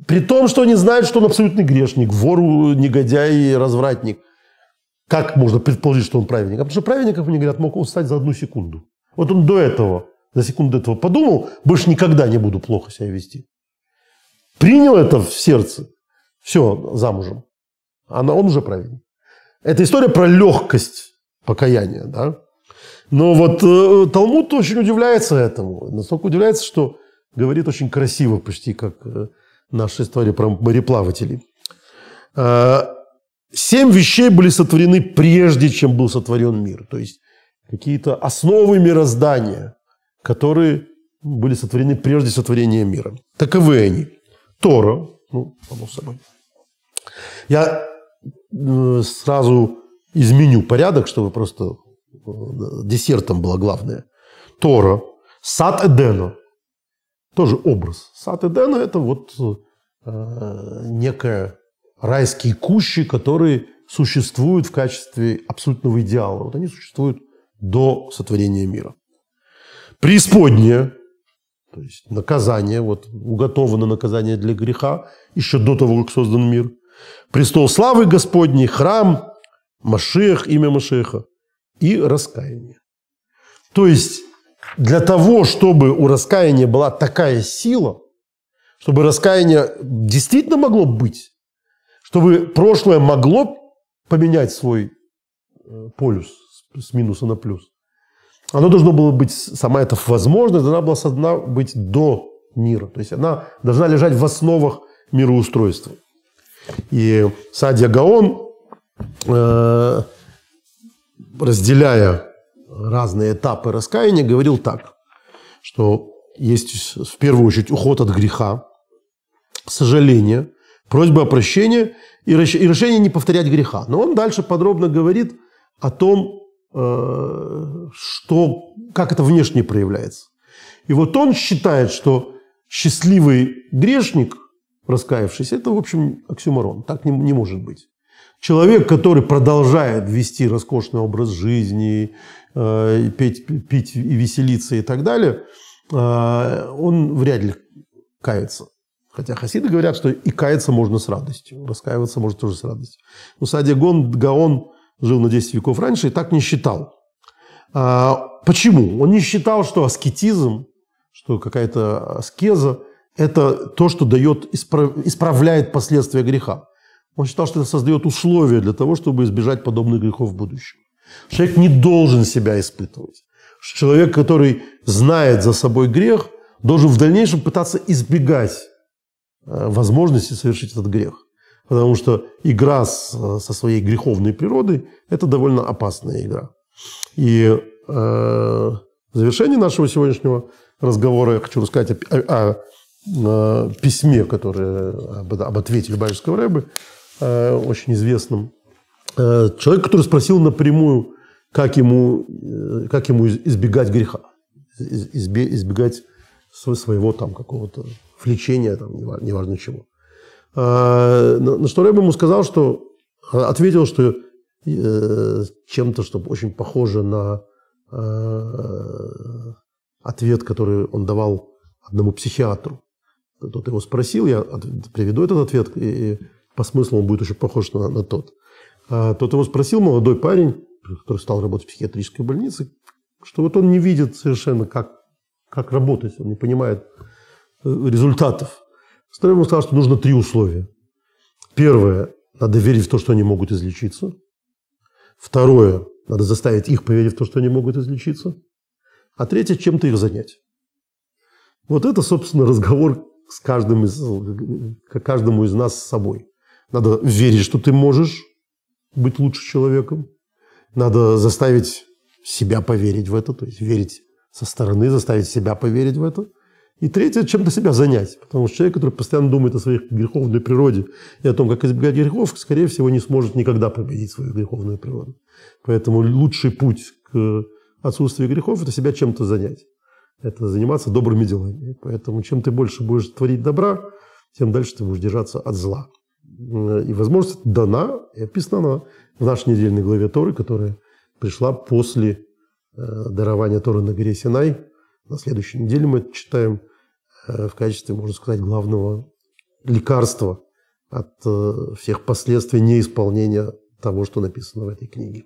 При том, что они знают, что он абсолютный грешник, вор, негодяй, развратник. Как можно предположить, что он праведник? А потому что праведник, как мне говорят, мог он стать за одну секунду. Вот он до этого, за секунду этого подумал, больше никогда не буду плохо себя вести принял это в сердце, все, замужем, она, он уже праведник. Это история про легкость покаяния. Да? Но вот э, Талмуд очень удивляется этому. Настолько удивляется, что говорит очень красиво, почти как э, наша история про мореплавателей. Семь вещей были сотворены прежде, чем был сотворен мир. То есть какие-то основы мироздания, которые были сотворены прежде сотворения мира. Таковы они. Тора, ну, само собой. Я э, сразу изменю порядок, чтобы просто э, десертом было главное. Тора, сад Эдена, тоже образ. Сад Эдена – это вот э, некая райские кущи, которые существуют в качестве абсолютного идеала. Вот они существуют до сотворения мира. Преисподняя то есть наказание, вот уготовано наказание для греха еще до того, как создан мир. Престол славы Господней, храм, Машех, имя Машеха и раскаяние. То есть для того, чтобы у раскаяния была такая сила, чтобы раскаяние действительно могло быть, чтобы прошлое могло поменять свой э, полюс с минуса на плюс, оно должно было быть, сама эта возможность должна была создана быть до мира. То есть она должна лежать в основах мироустройства. И Садья Гаон, э, разделяя разные этапы раскаяния, говорил так, что есть в первую очередь уход от греха, сожаление, просьба о прощении и решение не повторять греха. Но он дальше подробно говорит о том, э, что, как это внешне проявляется. И вот он считает, что счастливый грешник, раскаявшийся, это, в общем, оксюморон. Так не, не может быть. Человек, который продолжает вести роскошный образ жизни, э, петь, пить и веселиться и так далее, э, он вряд ли кается. Хотя хасиды говорят, что и каяться можно с радостью, раскаиваться можно тоже с радостью. Но Садия Гон, Гаон жил на 10 веков раньше и так не считал. А, почему? Он не считал, что аскетизм, что какая-то аскеза – это то, что дает, исправляет последствия греха. Он считал, что это создает условия для того, чтобы избежать подобных грехов в будущем. Человек не должен себя испытывать. Человек, который знает за собой грех, должен в дальнейшем пытаться избегать возможности совершить этот грех. Потому что игра с, со своей греховной природой – это довольно опасная игра. И э, в завершении нашего сегодняшнего разговора я хочу рассказать о, о, о письме, которое об, об ответе Любавичского рэбы, э, очень известном. Э, человек, который спросил напрямую, как ему, э, как ему избегать греха, избегать своего там какого-то влечения, там, неважно, чего. А, на что Рэб ему сказал, что а, ответил, что э, чем-то, что очень похоже на а, ответ, который он давал одному психиатру. Тот его спросил, я приведу этот ответ, и по смыслу он будет очень похож на, на тот. А тот его спросил, молодой парень, который стал работать в психиатрической больнице, что вот он не видит совершенно, как, как работать, он не понимает, результатов. Второй ему сказал, что нужно три условия. Первое, надо верить в то, что они могут излечиться. Второе, надо заставить их поверить в то, что они могут излечиться. А третье, чем-то их занять. Вот это, собственно, разговор с каждым из, каждому из нас с собой. Надо верить, что ты можешь быть лучше человеком. Надо заставить себя поверить в это, то есть верить со стороны, заставить себя поверить в это – и третье, чем-то себя занять. Потому что человек, который постоянно думает о своей греховной природе и о том, как избегать грехов, скорее всего, не сможет никогда победить свою греховную природу. Поэтому лучший путь к отсутствию грехов – это себя чем-то занять. Это заниматься добрыми делами. Поэтому чем ты больше будешь творить добра, тем дальше ты будешь держаться от зла. И возможность дана и описана она в нашей недельной главе Торы, которая пришла после э, дарования Торы на горе Синай – на следующей неделе мы читаем э, в качестве, можно сказать, главного лекарства от э, всех последствий неисполнения того, что написано в этой книге.